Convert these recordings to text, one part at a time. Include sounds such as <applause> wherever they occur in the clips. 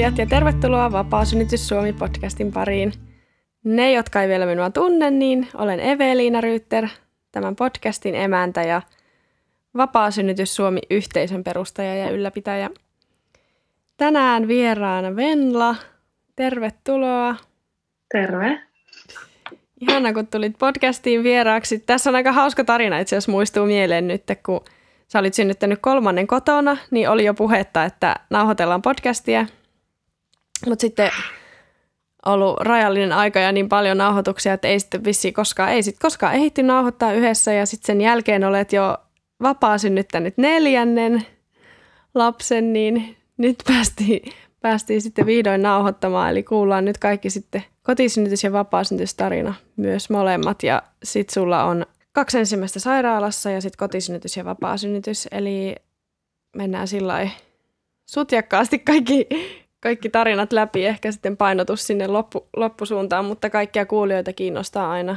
kuulijat ja tervetuloa Vapaa Synnytys Suomi podcastin pariin. Ne, jotka ei vielä minua tunne, niin olen Eveliina Ryytter, tämän podcastin emäntä ja Vapaa Synnytys Suomi yhteisön perustaja ja ylläpitäjä. Tänään vieraana Venla. Tervetuloa. Terve. Ihana, kun tulit podcastiin vieraaksi. Tässä on aika hauska tarina itse asiassa muistuu mieleen nyt, kun sä olit synnyttänyt kolmannen kotona, niin oli jo puhetta, että nauhoitellaan podcastia. Mutta sitten ollut rajallinen aika ja niin paljon nauhoituksia, että ei sitten vissiin koskaan, ei sitten koskaan ehitty nauhoittaa yhdessä ja sitten sen jälkeen olet jo vapaa synnyttänyt neljännen lapsen, niin nyt <laughs> päästiin, päästiin sitten vihdoin nauhoittamaan. Eli kuullaan nyt kaikki sitten kotisynnytys- ja vapaasynnytystarina myös molemmat. Ja sitten sulla on kaksi ensimmäistä sairaalassa ja sitten kotisynnytys ja vapaasynnytys. Eli mennään sillä sutjakkaasti kaikki, kaikki tarinat läpi, ehkä sitten painotus sinne loppu, loppusuuntaan, mutta kaikkia kuulijoita kiinnostaa aina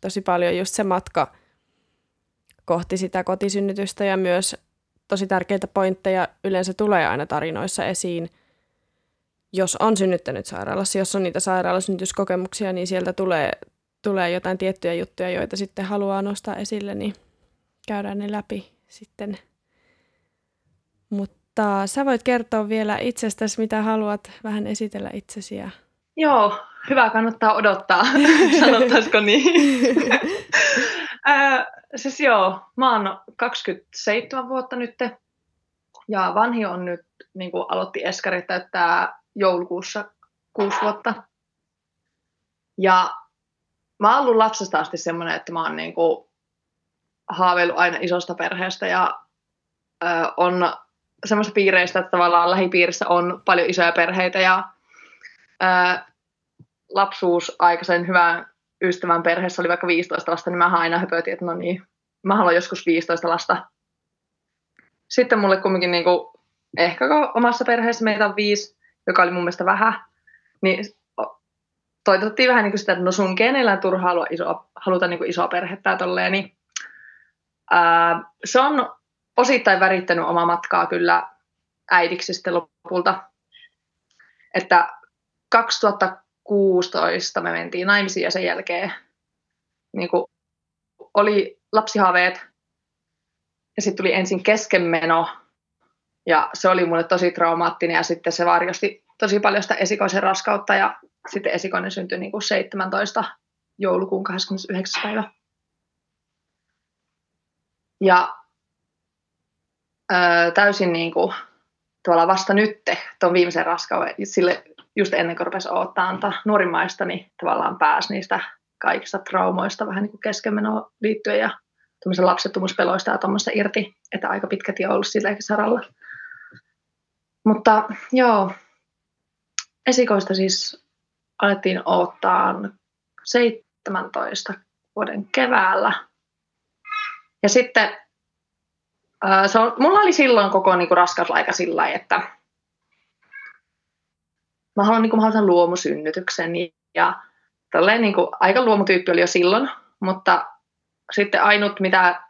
tosi paljon just se matka kohti sitä kotisynnytystä ja myös tosi tärkeitä pointteja yleensä tulee aina tarinoissa esiin. Jos on synnyttänyt sairaalassa, jos on niitä sairaalasynnytyskokemuksia, niin sieltä tulee, tulee jotain tiettyjä juttuja, joita sitten haluaa nostaa esille, niin käydään ne läpi sitten. Mutta sä voit kertoa vielä itsestäsi, mitä haluat vähän esitellä itsesi. Ja... Joo, hyvä kannattaa odottaa, <laughs> sanottaisiko niin. <laughs> siis joo, mä oon 27 vuotta nyt ja vanhi on nyt, niin kuin aloitti eskari täyttää joulukuussa kuusi vuotta. Ja mä oon ollut lapsesta asti semmoinen, että mä oon niin kuin haaveillut aina isosta perheestä ja ö, on semmoista piireistä, että tavallaan lähipiirissä on paljon isoja perheitä ja ö, lapsuus aikaisen hyvän ystävän perheessä oli vaikka 15 lasta, niin mä aina höpötin, että no niin, mä haluan joskus 15 lasta. Sitten mulle kumminkin niin kuin, ehkä omassa perheessä meitä on viisi, joka oli mun mielestä vähän, niin toitottiin vähän niin kuin sitä, että no sun kenellä turhaa halua iso, haluta niin kuin isoa perhettä tolleen, niin ää, se on osittain värittänyt omaa matkaa kyllä äidiksi sitten lopulta. Että 2016 me mentiin naimisiin ja sen jälkeen niin kuin oli lapsihaaveet ja sitten tuli ensin keskenmeno ja se oli mulle tosi traumaattinen ja sitten se varjosti tosi paljon sitä esikoisen raskautta ja sitten esikoinen syntyi niin kuin 17 joulukuun 29. päivä. Ja öö, täysin niin kuin, tuolla vasta nytte tuon viimeisen raskauden, sille just ennen kuin rupesi odottaa antaa nuorimmaista, niin tavallaan pääsi niistä kaikista traumoista vähän niin kuin keskenmenoon liittyen ja lapsettomuuspeloista ja tuommoista irti, että aika pitkät jo ollut sillä saralla. Mutta joo, esikoista siis alettiin odottaa 17 vuoden keväällä. Ja sitten se on, mulla oli silloin koko kuin raskausaika sillä että mä haluan niin kuin, mä haluan luomusynnytyksen ja tälleen kuin, aika luomutyyppi oli jo silloin, mutta sitten ainut mitä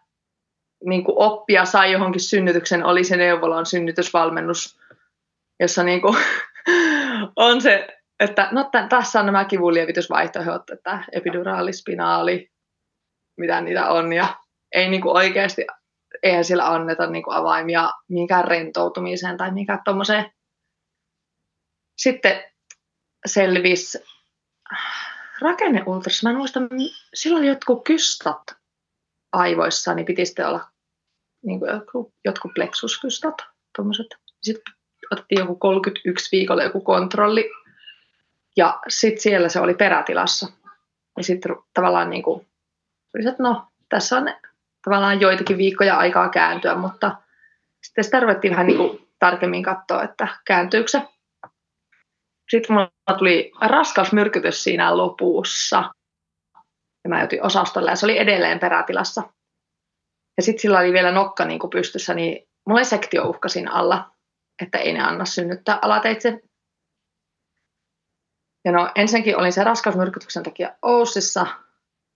niin kuin oppia sai johonkin synnytyksen oli se neuvolan synnytysvalmennus, jossa niin kuin, <laughs> on se, että no t- tässä on nämä kivunlievitysvaihtoehdot, että epiduraali, spinaali, mitä niitä on ja ei niin kuin oikeasti, eihän sillä anneta niin kuin avaimia minkään rentoutumiseen tai minkään tuommoiseen. Sitten selvisi rakenneultrassa, mä en muista, silloin jotkut kystat aivoissa, niin piti sitten olla niin kuin jotkut, jotkut tuommoiset. Sitten otettiin joku 31 viikolla joku kontrolli, ja sitten siellä se oli perätilassa. Ja sitten tavallaan niin kuin, että no, tässä on tavallaan joitakin viikkoja aikaa kääntyä, mutta sitten sitä ruvettiin vähän niin kuin tarkemmin katsoa, että kääntyykö se. Sitten mulla tuli raskausmyrkytys siinä lopussa. Ja mä joutin osastolle ja se oli edelleen perätilassa. Ja sitten sillä oli vielä nokka niin kuin pystyssä, niin mulla oli sektiouhka siinä alla, että ei ne anna synnyttää alateitse. Ja no ensinnäkin olin se raskausmyrkytyksen takia Oussissa,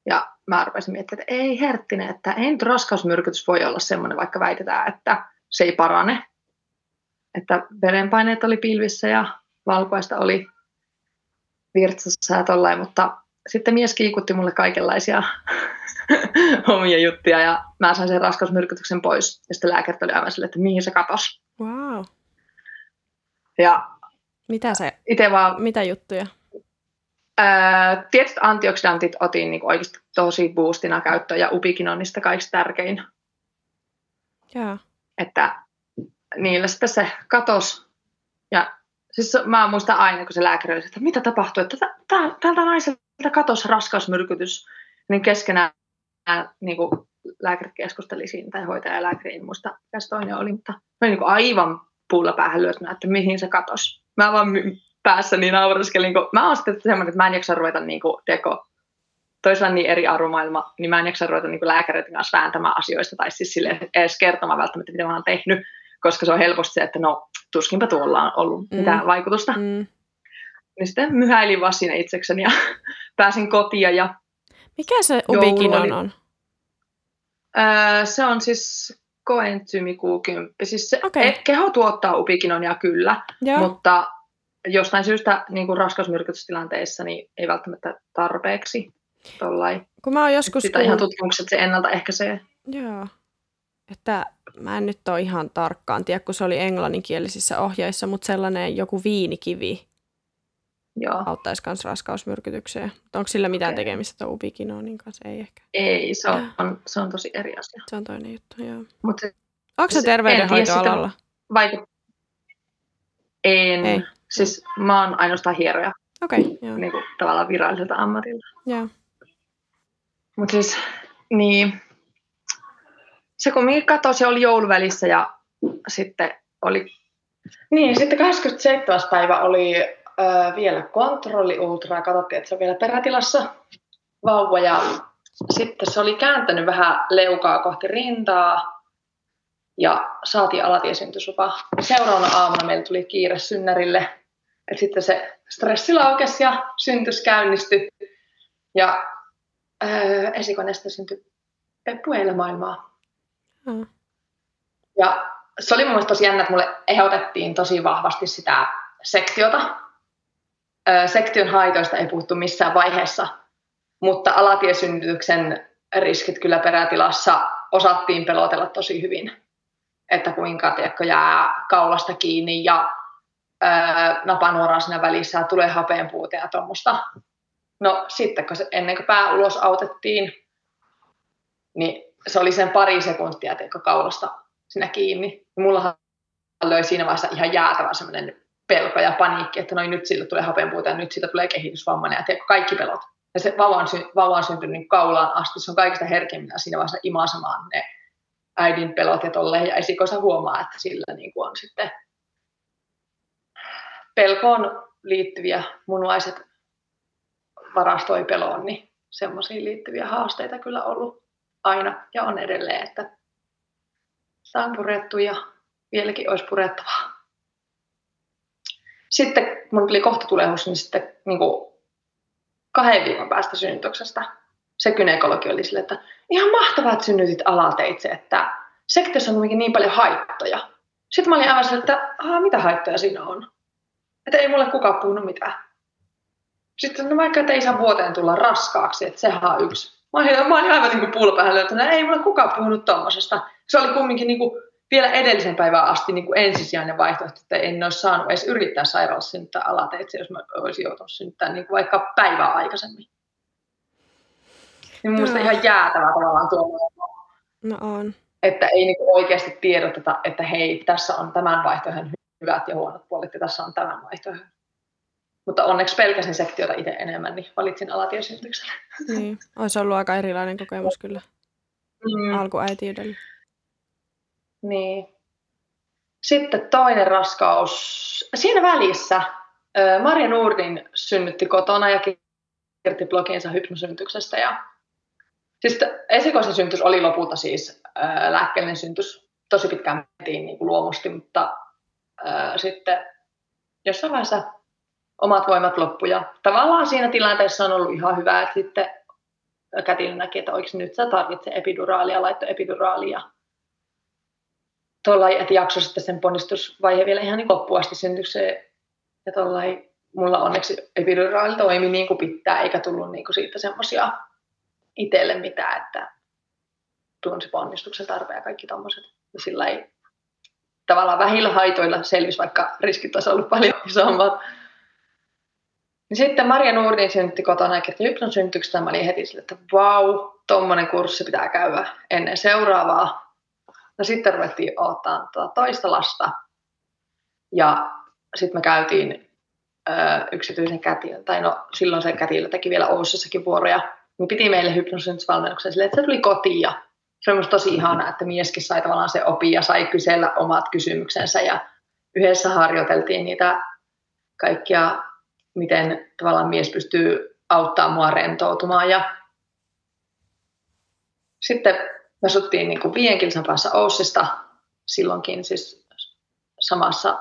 ja mä rupesin miettimään, että ei herttinen, että ei nyt raskausmyrkytys voi olla semmoinen, vaikka väitetään, että se ei parane. että verenpaineet oli pilvissä ja valkoista oli virtsassa ja tollain, mutta sitten mies kiikutti mulle kaikenlaisia <laughs> omia juttuja ja mä sain sen raskausmyrkytyksen pois. Ja sitten lääkärit oli aivan sille, että mihin se katos. Wow. Ja Mitä se, itse vaan mitä juttuja? Ää, tietyt antioksidantit otin niin oikeasti tosi boostina käyttöön ja upikin on niistä kaikista tärkein. Joo. Että niillä sitten se katos. Ja siis mä muistan aina, kun se lääkäri oli, että mitä tapahtui, että tä- tä- tältä naiselta katos raskausmyrkytys. Niin keskenään niin kuin lääkärit keskusteli siinä, tai hoitaja ja lääkäri, en muista mikä se toinen oli, mutta mä niin aivan puulla päähän lyötynä, että mihin se katos. Mä vaan my- päässäni naureskelin, kun mä oon sitten semmoinen, että mä en jaksa ruveta niin kuin teko, toisella niin eri arvomaailma, niin mä en jaksa ruveta niin kuin lääkäreiden kanssa vääntämään asioista, tai siis sille edes kertomaan välttämättä, mitä mä oon tehnyt, koska se on helposti se, että no, tuskinpa tuolla on ollut Mm. mitään vaikutusta. Mm. Niin sitten myhäilin vaan siinä itsekseni ja <laughs> pääsin kotiin ja Mikä se ubikinon on? Öö, se on siis Q10. Siis se, okay. keho tuottaa upikinonia kyllä, Joo. mutta jostain syystä niin kuin raskausmyrkytystilanteissa niin ei välttämättä tarpeeksi. Tollai. Kun mä oon joskus Sitä ihan kuullut- tutkimukset se ennaltaehkäisee. Joo. Että mä en nyt ole ihan tarkkaan tiedä, kun se oli englanninkielisissä ohjeissa, mutta sellainen joku viinikivi Joo. auttaisi myös raskausmyrkytykseen. Onko sillä mitään Okei. tekemistä tuon ubikinonin kanssa? Ei ehkä. Ei, se on, se on tosi eri asia. Se on toinen juttu, joo. Mutta Onko se Se- en terveydenhoitoalalla? vaikut... En. Ei. Siis mä oon ainoastaan hieroja Okei, okay, joo. niin kuin, tavallaan viralliselta ammatilta. joo. Mutta siis, niin, se kun minä katsoin, se oli jouluvälissä ja sitten oli... Niin, sitten 27. päivä oli ö, vielä kontrolli ultra ja katsottiin, että se on vielä perätilassa vauva ja sitten se oli kääntänyt vähän leukaa kohti rintaa ja saatiin alatiesyntysupa. Seuraavana aamuna meillä tuli kiire synnärille, että sitten se stressi laukesi ja syntys käynnistyi ja öö, esikoneesta syntyi Peppu maailmaa. joo. Ja se oli mun mielestä tosi jännä, että mulle ehdotettiin tosi vahvasti sitä sektiota. Öö, sektion haitoista ei puhuttu missään vaiheessa, mutta alatiesynnytyksen riskit kyllä perätilassa osattiin pelotella tosi hyvin. Että kuinka tiedätkö, jää kaulasta kiinni ja napanuoraa siinä välissä ja tulee hapeenpuute ja tuommoista. No sitten, kun se, ennen kuin pää ulos autettiin, niin se oli sen pari sekuntia tiedätkö, kaulasta siinä kiinni. Mullahan löi siinä vaiheessa ihan jäätävä semmoinen pelko ja paniikki, että noin nyt sille tulee hapenpuuta ja nyt siitä tulee kehitysvammainen ja tiedätkö, kaikki pelot. Ja se vauva on, sy- vauva on syntynyt niin kaulaan asti, se on kaikista herkemmin siinä vaiheessa imasemaan ne äidin pelot ja tolleen, ja esikoisa huomaa, että sillä niin kuin on sitten pelkoon liittyviä munuaiset varastoi peloon, niin semmoisiin liittyviä haasteita kyllä ollut aina ja on edelleen, että sitä on purettu ja vieläkin olisi purettavaa. Sitten mun tuli kohtatulehus, niin sitten niin kuin kahden viikon päästä synnytyksestä se kynekologi oli sille, että ihan mahtavaa, että synnytit alateitse, että sektiossa on niin paljon haittoja. Sitten mä olin aivan sille, että mitä haittoja siinä on? Että ei mulle kukaan puhunut mitään. Sitten no vaikka, että ei saa vuoteen tulla raskaaksi, että sehän on yksi. Mä olin, mä olin aivan niin kuin puulopäähän löytänyt, ei mulle kukaan puhunut tommosesta. Se oli kumminkin niin kuin vielä edellisen päivään asti niin kuin ensisijainen vaihtoehto, että en olisi saanut edes yrittää sairaalassa synnyttää alateitse, jos mä olisin joutunut synnyttää niin kuin vaikka päivää aikaisemmin. Niin mielestä Joo. ihan jäätävä tavallaan tuo, No on. että ei niin kuin oikeasti tiedoteta, että hei, tässä on tämän vaihtoehdon hyvät ja huonot puolet ja tässä on tämän vaihtoehdon. Mutta onneksi pelkäsin sektiota itse enemmän, niin valitsin alatiesynnytyksen. Niin. Olisi ollut aika erilainen kokemus kyllä Mm. alkuäitiydellä. Niin. Sitten toinen raskaus. Siinä välissä ö, Marja Nurdin synnytti kotona ja kirjoitti bloginsa hypnosynnytyksestä. Ja... Siis esikoisen synnytys oli lopulta siis ö, lääkkeellinen syntys. Tosi pitkään mentiin niin kuin luomusti, mutta ö, sitten jossain vaiheessa omat voimat loppu. Ja tavallaan siinä tilanteessa on ollut ihan hyvä, että sitten kätilö näki, että oikeasti nyt sä tarvitset epiduraalia, laittoi epiduraalia. tuolla että jakso sitten sen ponnistusvaihe vielä ihan niin loppuun asti syntykseen. Ja tuolla mulla onneksi epiduraali toimi niin kuin pitää, eikä tullut niin kuin siitä semmoisia itselle mitään, että tunsi ponnistuksen tarpeen ja kaikki tommoset. Ja sillä ei tavallaan vähillä haitoilla selvisi, vaikka riskit olisi ollut paljon isommat. Sitten Maria Nurdin syntti kotona hypnon synnytyksestä. Mä olin heti sille, että vau, tommonen kurssi pitää käydä ennen seuraavaa. No sitten ruvettiin ottaa tuota toista lasta. Ja sitten me käytiin ö, yksityisen kätilön, tai no silloin se kätilö teki vielä Oussassakin vuoroja. Niin piti meille hypnosynnytysvalmennuksen silleen, että se tuli kotiin ja se on tosi ihanaa, että mieskin sai tavallaan se opi ja sai kysellä omat kysymyksensä. Ja yhdessä harjoiteltiin niitä kaikkia, miten tavallaan mies pystyy auttamaan mua rentoutumaan. Ja sitten me asuttiin niin kuin viiden kilsan päässä Oussista silloinkin siis samassa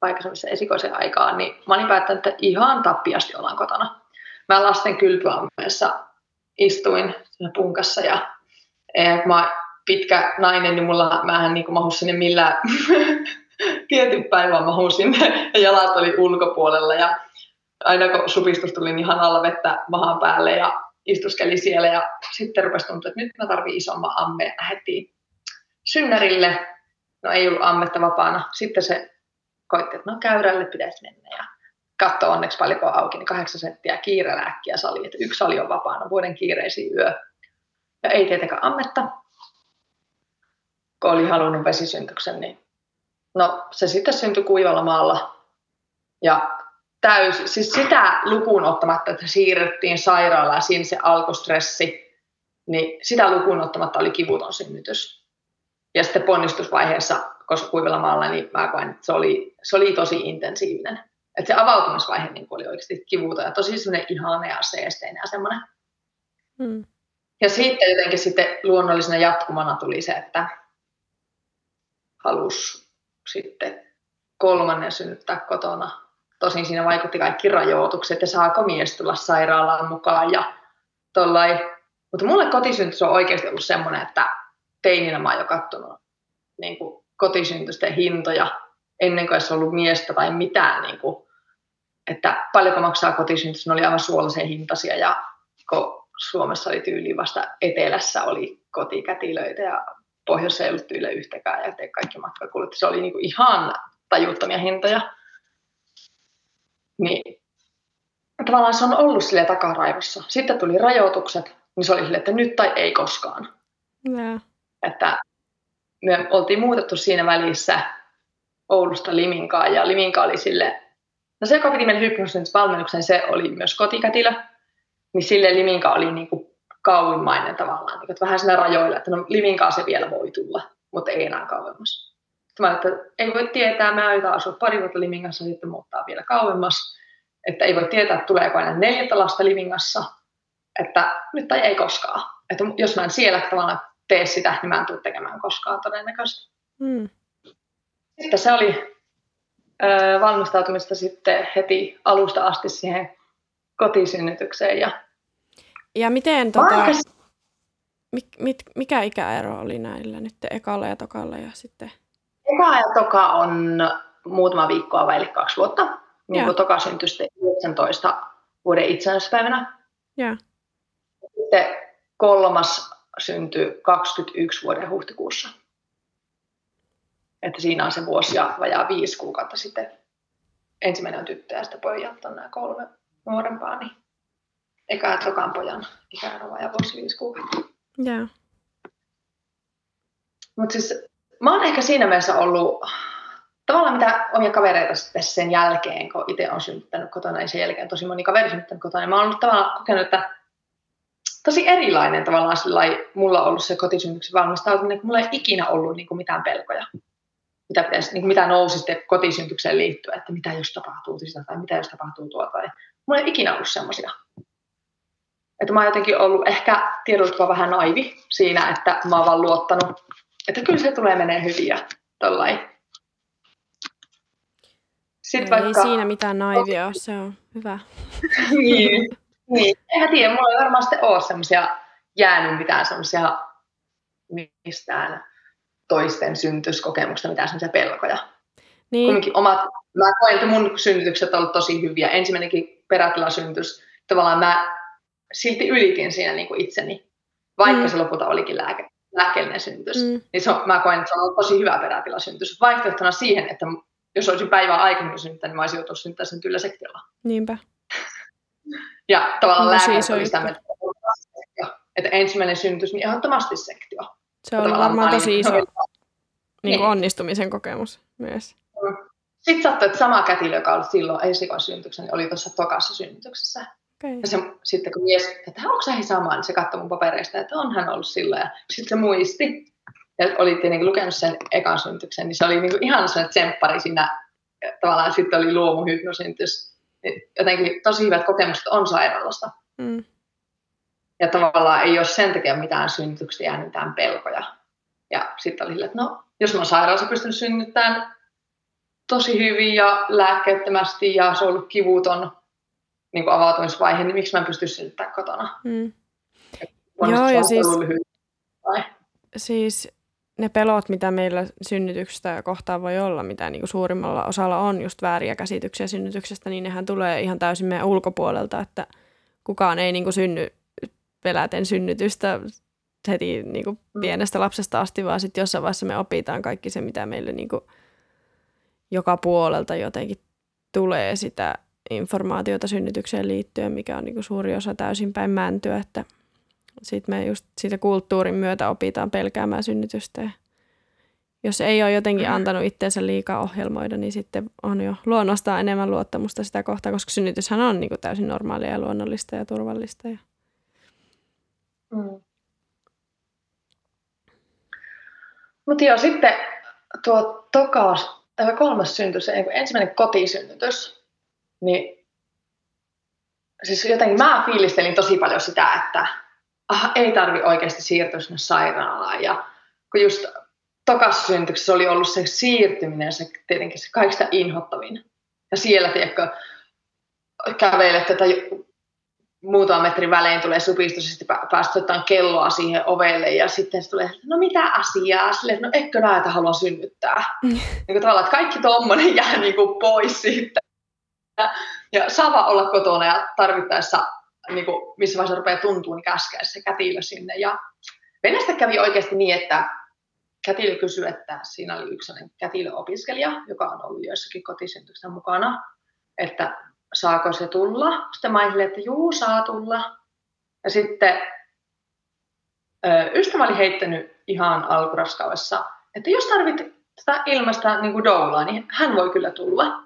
paikassa, missä esikoisen aikaan, niin mä olin päättänyt, että ihan tappiasti ollaan kotona. Mä lasten kylpyammeessa istuin punkassa ja kun mä pitkä nainen, niin mulla, mä en niin mahu sinne millään <laughs> tietyn päivän mahu sinne ja jalat oli ulkopuolella ja aina kun supistus tuli, niin hanalla vettä mahan päälle ja istuskeli siellä ja sitten rupesi tuntua, että nyt mä tarvii isomman amme. Lähettiin synnärille, no ei ollut ammetta vapaana. Sitten se koitti, että no käyrälle pitäisi mennä ja katso onneksi paljonko auki, niin kahdeksan senttiä kiirelääkkiä sali, että yksi sali on vapaana vuoden kiireisiin yö. Ja ei tietenkään ammetta, kun oli halunnut vesisyntyksen, niin no se sitten syntyi kuivalla maalla. Ja täys, siis sitä lukuun ottamatta, että siirrettiin sairaalaan, siinä se alkustressi, niin sitä lukuun ottamatta oli kivuton synnytys. Ja sitten ponnistusvaiheessa, koska kuivalla maalla, niin mä koen, että se oli, se oli tosi intensiivinen. Että se avautumisvaihe niin oli oikeasti kivuton ja tosi semmoinen ihana ja seesteinen ja semmoinen. Hmm. Ja sitten jotenkin sitten luonnollisena jatkumana tuli se, että halusi sitten kolmannen synnyttää kotona. Tosin siinä vaikutti kaikki rajoitukset ja saako mies tulla sairaalaan mukaan ja tollai. Mutta mulle kotisynnytys on oikeasti ollut semmoinen, että teininä mä oon jo kattonut niin kuin kotisynnytysten hintoja ennen kuin olisi ollut miestä tai mitään. Niin kuin, että paljonko maksaa kotisynnytys, ne oli aivan suolaisen hintaisia ja kun Suomessa oli tyyli vasta etelässä oli kotikätilöitä ja pohjoisessa ei ollut tyyli yhtäkään ja te kaikki matkakulut. Se oli niinku ihan tajuttomia hintoja. Niin tavallaan se on ollut sille takaraivossa. Sitten tuli rajoitukset, niin se oli sille, että nyt tai ei koskaan. Yeah. Että me oltiin muutettu siinä välissä Oulusta Liminkaan ja Liminka oli sille, no se joka piti meille valmennuksen, se oli myös kotikätilö niin sille Liminka oli niin kuin kauimmainen tavallaan, niin kuin, että vähän siinä rajoilla, että no Liminkaa se vielä voi tulla, mutta ei enää kauemmas. Mä että ei voi tietää, mä aion asua pari vuotta Limingassa ja sitten muuttaa vielä kauemmas, että ei voi tietää, että tuleeko aina neljättä lasta Limingassa, että nyt tai ei koskaan. Että jos mä en siellä tavallaan tee sitä, niin mä en tule tekemään koskaan todennäköisesti. Mm. Sitten se oli ö, valmistautumista sitten heti alusta asti siihen kotisynnytykseen ja ja miten, tota, mik, mit, mikä ikäero oli näillä nyt ekalla ja tokalla ja sitten? Eka ja toka on muutama viikkoa vai kaksi vuotta. Niin kuin toka syntyi 19 vuoden itsenäisyyspäivänä. Ja. Sitten kolmas syntyi 21 vuoden huhtikuussa. Että siinä on se vuosi ja vajaa viisi kuukautta sitten. Ensimmäinen on tyttö ja sitten pojat on nämä kolme nuorempaa. Niin eka ja tokan pojan ikäero ja vuosi viisi kuukautta. Joo. Mutta siis mä oon ehkä siinä mielessä ollut tavallaan mitä omia kavereita sitten sen jälkeen, kun itse on synnyttänyt kotona, ja sen jälkeen tosi moni kaveri synnyttänyt kotona, niin mä oon ollut tavallaan kokenut, että tosi erilainen tavallaan sillä mulla on ollut se kotisynnytyksen valmistautuminen, kun mulla ei ikinä ollut niin kuin mitään pelkoja. Mitä, pitäisi, niin kuin mitä nousi sitten kotisynnytykseen liittyen, että mitä jos tapahtuu sitä tai mitä jos tapahtuu tuota. Tai mulla ei ikinä ollut semmoisia että mä oon jotenkin ollut ehkä tiedolla vähän naivi siinä, että mä oon vaan luottanut, että kyllä se tulee menee hyvin ja tollain. Sitten Ei vaikka... siinä mitään naivia se on hyvä. <laughs> niin, niin. Eihän tiedä, mulla ei varmaan sitten ole semmoisia jäänyt mitään semmoisia mistään toisten syntyskokemuksesta mitään sellaisia pelkoja. Niin, Kumminkin omat, mä koen, että mun synnytykset ovat olleet tosi hyviä. Ensimmäinenkin perätilasynnytys, tavallaan mä silti ylitin siinä niin kuin itseni, vaikka Mm. se lopulta olikin lääke, lääkkeellinen synnytys. Mm. Niin se on, mä koen, että se on ollut tosi hyvä perätilasynnytys. Vaihtoehtona siihen, että jos olisin päivää aikaisemmin synnyttänyt, niin mä olisin joutunut synnyttämään sen kyllä sektiolla. niinpä. <laughs> Ja tavallaan lääkärit iso oli sitä mieltä, että on ensimmäinen synnytys, niin ehdottomasti sektio. Se Tavallaan varmaan tosi iso se oli- niin Niin. onnistumisen kokemus myös. Sitten sattui, että sama kätilö, joka oli silloin esikoisynnytyksen, niin oli tuossa tokassa synnytyksessä. Okay. Ja se, sitten kun mies, että onko se sama, niin se katsoi mun papereista, että on hän ollut silloin. Ja sitten se muisti. Ja oli tietenkin lukenut sen ekan synnytyksen, niin se oli niinku ihan sellainen tsemppari siinä. ja Tavallaan sitten oli luomuhypnosynnytys. Niin Jotenkin tosi hyvät kokemukset on sairaalasta. Mm. Ja tavallaan ei ole sen takia mitään synnytyksiä ja mitään pelkoja. Ja sitten oli että no, jos mä oon sairaalassa pystynyt synnyttämään tosi hyvin ja lääkkeettömästi ja se on ollut kivuton niin kuin avautumisvaihe, niin miksi mä en pysty synnyttämään kotona? Mm. Joo, ja siis-? Siis ne pelot, mitä meillä synnytyksestä kohtaan voi olla, mitä niin kuin suurimmalla osalla on just vääriä käsityksiä synnytyksestä, niin nehän tulee ihan täysin meidän ulkopuolelta, että kukaan ei niin kuin synny peläten synnytystä heti niin kuin Mm. pienestä lapsesta asti, vaan sitten jossain vaiheessa me opitaan kaikki se, mitä meille niin kuin joka puolelta jotenkin tulee sitä informaatiota synnytykseen liittyen, mikä on niin kuin suuri osa täysin päin mäntyä, että sitten me just siitä kulttuurin myötä opitaan pelkäämään synnytystä. Ja jos ei ole jotenkin antanut itseensä liikaa ohjelmoida, niin sitten on jo luonnostaan enemmän luottamusta sitä kohtaa, koska synnytyshän on niin kuin täysin normaalia ja luonnollista ja turvallista. Ja... Mm. Mutta joo, sitten tuo tokas, tai kolmas synnytys, ensimmäinen kotisynnytys, niin siis jotenkin mä fiilistelin tosi paljon sitä, että ah, ei tarvi oikeasti siirtyä sinne sairaalaan. Ja kun just tokassa synnytyksessä oli ollut se siirtyminen, se tietenkin se kaikista inhottavin. Ja siellä, tiedätkö, kävelet tätä muutaman metrin välein tulee supistus, ja sitten pä- päästä jotain kelloa siihen ovelle, ja sitten se tulee, no mitä asiaa, silleen, no etkö näe, että haluan synnyttää. niin kuin tavallaan, että kaikki tuommoinen jää niin kuin pois siitä. Ja, saa olla kotona ja tarvittaessa, niin kuin, missä vaiheessa rupeaa tuntuu, niin käskeä se kätilö sinne. Ja Venäjästä kävi oikeasti niin, että kätilö kysyi, että siinä oli yksi kätilöopiskelija, joka on ollut joissakin kotisyntyksessä mukana, että saako se tulla. Sitten mä ajattelin, että juu, saa tulla. Ja sitten ystävä oli heittänyt ihan alkuraskaudessa, että jos tarvit sitä ilmasta niin kuin doulaa, niin hän voi kyllä tulla.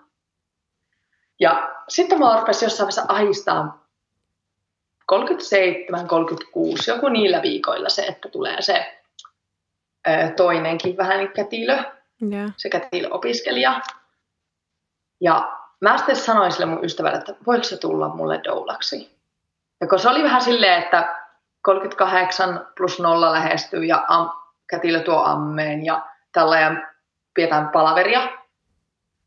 Ja sitten mä rupesi jossain vaiheessa ahistaa 37, 36, joku niillä viikoilla se, että tulee se ö, toinenkin vähän niin kätilö, Ja. se kätilöopiskelija. Ja mä sitten sanoin sille mun ystävälle, että voiko se tulla mulle doulaksi. Ja kun se oli vähän silleen, että 38 plus 0 lähestyy ja am, kätilö tuo ammeen ja tällä ja pidetään palaveria,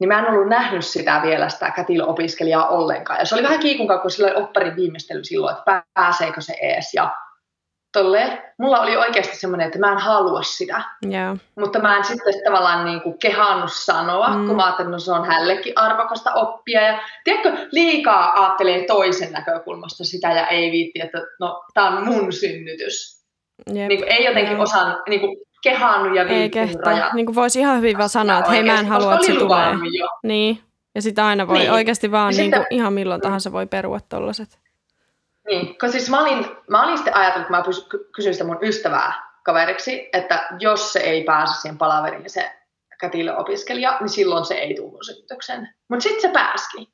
niin mä en ollut nähnyt sitä vielä, sitä kätilöopiskelijaa ollenkaan. Ja se oli vähän kiikunkaan, kun sillä oli opparin viimeistely silloin, että pääseekö se ees. Ja tolleen, mulla oli oikeasti semmoinen, että mä en halua sitä. Ja. Mutta mä en sitten tavallaan niin kuin kehannut sanoa, Mm. kun mä ajattelin, että no se on hänellekin arvokasta oppia. Ja tiedätkö, liikaa ajattelee toisen näkökulmasta sitä ja ei viitti, että no tämä on mun synnytys. Jep. Niin kuin, ei jotenkin Joo. osannut, niin kuin kehannut ja Ei kehtaa. Niin kuin voisi ihan hyvin vaan sanoa, että hei mä en halua, että se tulee. Jo. Niin. Ja sitä aina voi Niin. oikeasti vaan Ja niin kuin, ihan milloin tahansa voi perua tollaset. Niin, koska siis mä olin, mä olin sitten ajatellut, kun mä kysyin sitä mun ystävää kaveriksi, että jos se ei pääse siihen palaveriin se kätilöopiskelija, niin silloin se ei tule mun synnytykseen. Mutta sitten se pääski.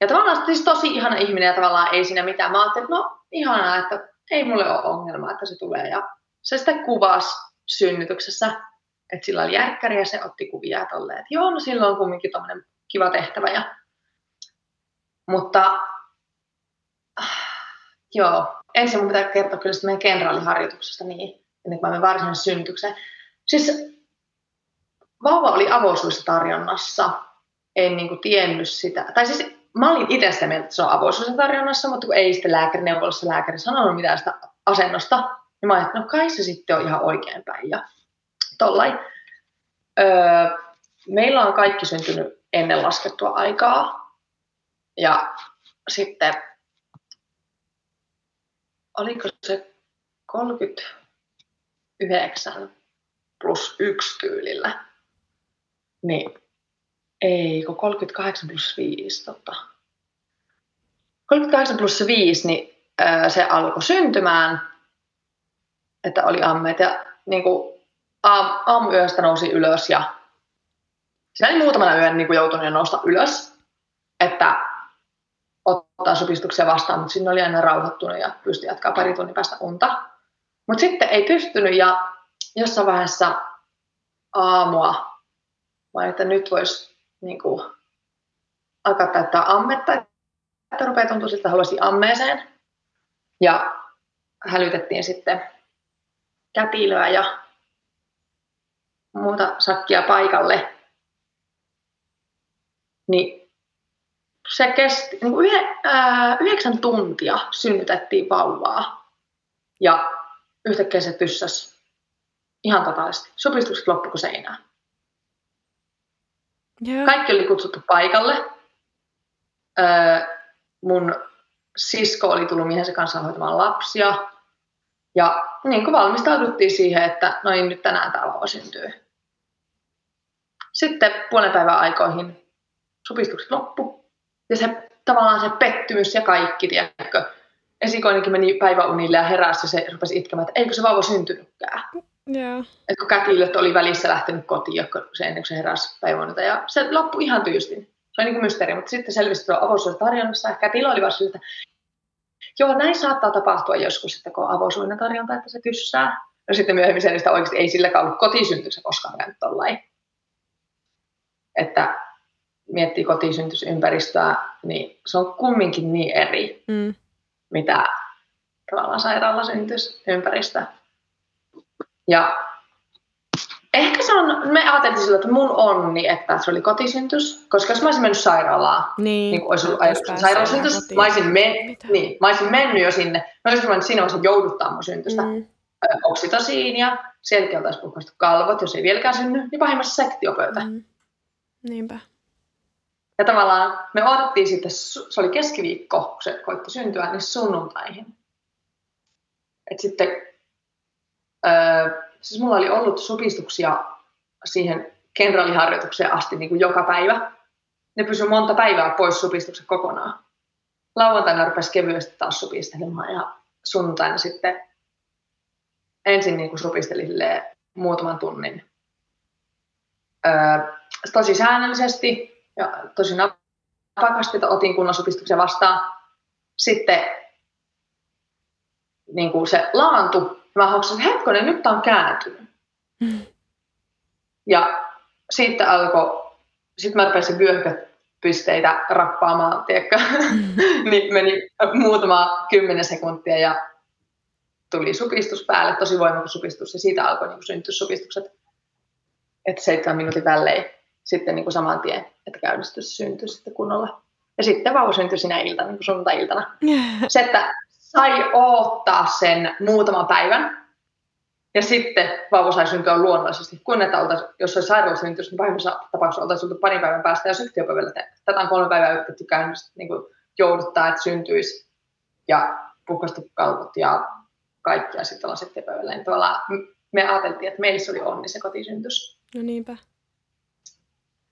Ja tavallaan se siis tosi ihana ihminen ja tavallaan ei siinä mitään. Mä ajattelin, että no ihanaa, että ei mulle ole ongelmaa, että se tulee. Ja se sitten kuvasi synnytyksessä, että sillä oli järkkäri ja se otti kuvia tolleen, että joo, no silloin on kumminkin tommonen kiva tehtävä. Ja... Mutta Joo. Ensin mun pitää kertoa kyllä sitä meidän kenraaliharjoituksesta niin, ennen kuin mä menen varsinaisen synnytykseen. Siis vauva oli avosuissa tarjonnassa. En niin kuin tiennyt sitä. Tai siis mä olin itse sitä mieltä, että se on avosuissa tarjonnassa, mutta kun ei sitten lääkärineuvolassa lääkäri sanonut mitään sitä asennosta, niin mä ajattelin, no kai se sitten on ihan oikein päin. Ja tollai. Öö, meillä on kaikki syntynyt ennen laskettua aikaa. Ja sitten, oliko se 39 plus 1 tyylillä? Niin, ei, kun 38 plus 5, totta. 38 plus 5, niin öö, se alkoi syntymään, että oli ammeet. Ja niin kuin, aam, aamuyöstä nousi ylös ja siinä oli muutamana yön niin kuin joutunut nousta ylös, että ottaa supistuksia vastaan, mutta sinne oli aina rauhoittunut ja pystyi jatkaa pari tunnin päästä unta. Mutta sitten ei pystynyt ja jossain vaiheessa aamua, vai että nyt voisi niin kuin, alkaa täyttää ammetta, että rupeaa tuntua siltä, että haluaisi ammeeseen. Ja hälytettiin sitten kätilöä ja muuta sakkia paikalle. Niin se kesti, niin kuin yhe, ää, yhdeksän tuntia synnytettiin vauvaa. Ja yhtäkkiä se tyssäs ihan totaalisesti. Supistukset loppuko seinään. Yeah. Kaikki oli kutsuttu paikalle. Öö, mun sisko oli tullut miehensä kanssa hoitamaan lapsia. Ja niin kuin valmistauduttiin siihen, että noin nyt tänään tämä vauva syntyy. Sitten puolen päivän aikoihin supistukset loppu. Ja se tavallaan se pettymys ja kaikki, tiedätkö. Esikoinenkin meni päiväunille ja heräsi ja se rupesi itkemään, että eikö se vauva syntynytkään. Yeah. Et kun kätilöt oli välissä lähtenyt kotiin se ennen kuin se heräsi päiväunilta. Ja se loppui ihan tyystin. Se oli niin mysteeri, mutta sitten selvisi tuolla avosuudentarjonnassa. Ehkä kätilö oli vasta että joo, näin saattaa tapahtua joskus, että kun on avosuinen tarjonta, että se tyssää. Ja sitten myöhemmin sen, että oikeasti ei silläkään ollut kotisyntyksessä koskaan käynyt tollain. Että miettii kotisyntyysympäristöä, niin se on kumminkin niin eri, mm. mitä tavallaan sairaalasyntysympäristö. Ja Ehkä se on, me ajateltiin sillä, että mun onni, että se oli kotisyntys, koska jos mä olisin mennyt sairaalaan, niin, niin olisi ollut ajatus sairaalasyntyys, mä olisin, men, niin, mä olisin mennyt jo sinne, mä olisin mennyt siinä vaiheessa jouduttaa mun syntystä. Mm. Oksitosiinia, sieltäkin oltaisiin puhkaistu kalvot, jos ei vieläkään synny, niin pahimmassa sektiopöytä. Mm. Niinpä. Ja tavallaan me odotettiin sitten, se oli keskiviikko, kun se koitti syntyä, niin sunnuntaihin. Et sitten öö, siis mulla oli ollut supistuksia siihen kenraaliharjoitukseen asti niin kuin joka päivä. Ne pysyi monta päivää pois supistuksen kokonaan. Lauantaina rupesi kevyesti taas supistelemaan ja sunnuntaina sitten ensin niin kuin supisteli muutaman tunnin. Öö, tosi säännöllisesti ja tosi napakasti, että otin kunnon supistuksen vastaan. Sitten niin kuin se laantui mä hoksasin, että hetkonen, nyt tää on kääntynyt. Mm. Ja sitten alkoi, sitten mä rupesin vyöhykepisteitä rappaamaan, tiedätkö? Mm. <laughs> niin meni muutama kymmenen sekuntia ja tuli supistus päälle, tosi voimakas supistus, ja siitä alkoi niin syntyä supistukset. Että seitsemän minuutin välein sitten niin kuin saman tien, että käynnistys syntyi sitten kunnolla. Ja sitten vauva syntyi sinä iltana, niin kuin sunnuntai-iltana. <laughs> Se, että sai odottaa sen muutaman päivän. Ja sitten vauva sai syntyä luonnollisesti. Kun että oltaisi, jos olisi sairaalasynnytys, niin pahimmassa tapauksessa oltaisiin tullut parin päivän päästä ja syhtiöpäivällä. Tätä on kolme päivää yritetty käynnistä, niin jouduttaa, että syntyisi. Ja puhkastu kalvot ja kaikkia sitten ollaan syhtiöpäivällä. Niin tavallaan me ajateltiin, että meissä oli onni se kotisyntys. No niinpä.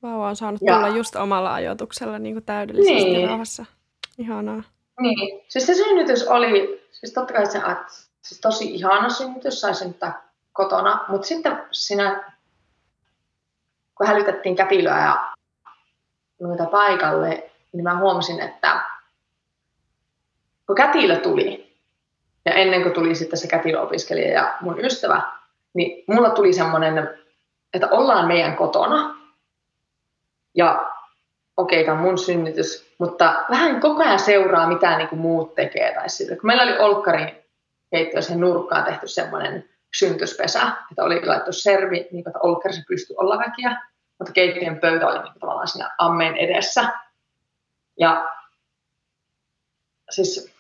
Vauva on saanut ja. tulla just omalla ajoituksella niin kuin täydellisesti niin. rauhassa. Ihanaa. Niin, siis se synnytys oli, siis totta kai se, siis tosi ihana synnytys, sai synnyttää kotona, mutta sitten siinä, kun hälytettiin kätilöä ja noita paikalle, niin mä huomasin, että kun kätilö tuli, ja ennen kuin tuli sitten se kätilöopiskelija ja mun ystävä, niin mulla tuli semmoinen, että ollaan meidän kotona, ja okei, tämä on mun synnytys, mutta vähän koko ajan seuraa, mitä niin kuin muut tekee. Tai sille. Kun meillä oli Olkkarin keittiössä nurkkaan tehty semmoinen syntyspesä, että oli laittu servi, niin kuin, että Olkkarissa pystyi olla väkiä, mutta keittiön pöytä oli niin kuin, tavallaan siinä ammeen edessä. Ja siis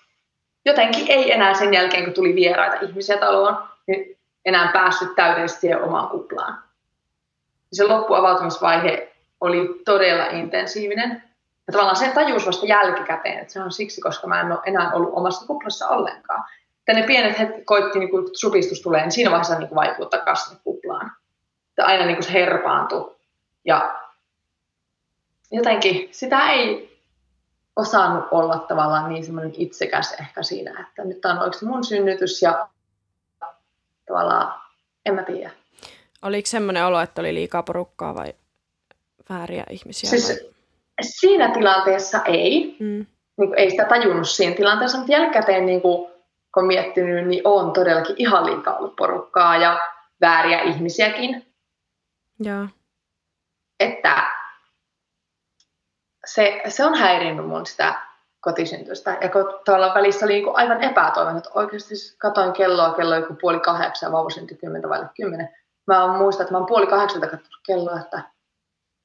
jotenkin ei enää sen jälkeen, kun tuli vieraita ihmisiä taloon, niin enää päässyt täydellisesti siihen omaan kuplaan. Se loppuavautumisvaihe oli todella intensiivinen. Ja tavallaan se tajus vasta jälkikäteen, että se on siksi, koska mä en ole enää ollut omassa kuplassa ollenkaan. Ja ne pienet hetket koitti, niin kun supistus tulee, niin siinä vaiheessa niin vaipuu takaisin kuplaan. Että aina niin se herpaantui. Ja jotenkin sitä ei osannut olla tavallaan niin semmoinen itsekäs ehkä siinä, että nyt on oikeasti mun synnytys ja tavallaan, en mä tiedä. Oliko semmoinen olo, että oli liikaa porukkaa vai vääriä ihmisiä? Siis, vai? Siinä tilanteessa ei. Mm. Niin ei sitä tajunnut siinä tilanteessa, mutta jälkikäteen niin kuin, kun miettinyt, niin on todellakin ihan liikaa ollut porukkaa ja vääriä ihmisiäkin. Joo. Että se, se on häirinnyt mun sitä kotisyntystä. Ja kun tavallaan välissä oli niin aivan epätoivon, että oikeasti katoin kelloa, kello joku puoli kahdeksan vauva syntyi kymmentä vai kymmenen. Mä muistan, että mä oon puoli kahdeksalta katsonut kelloa, että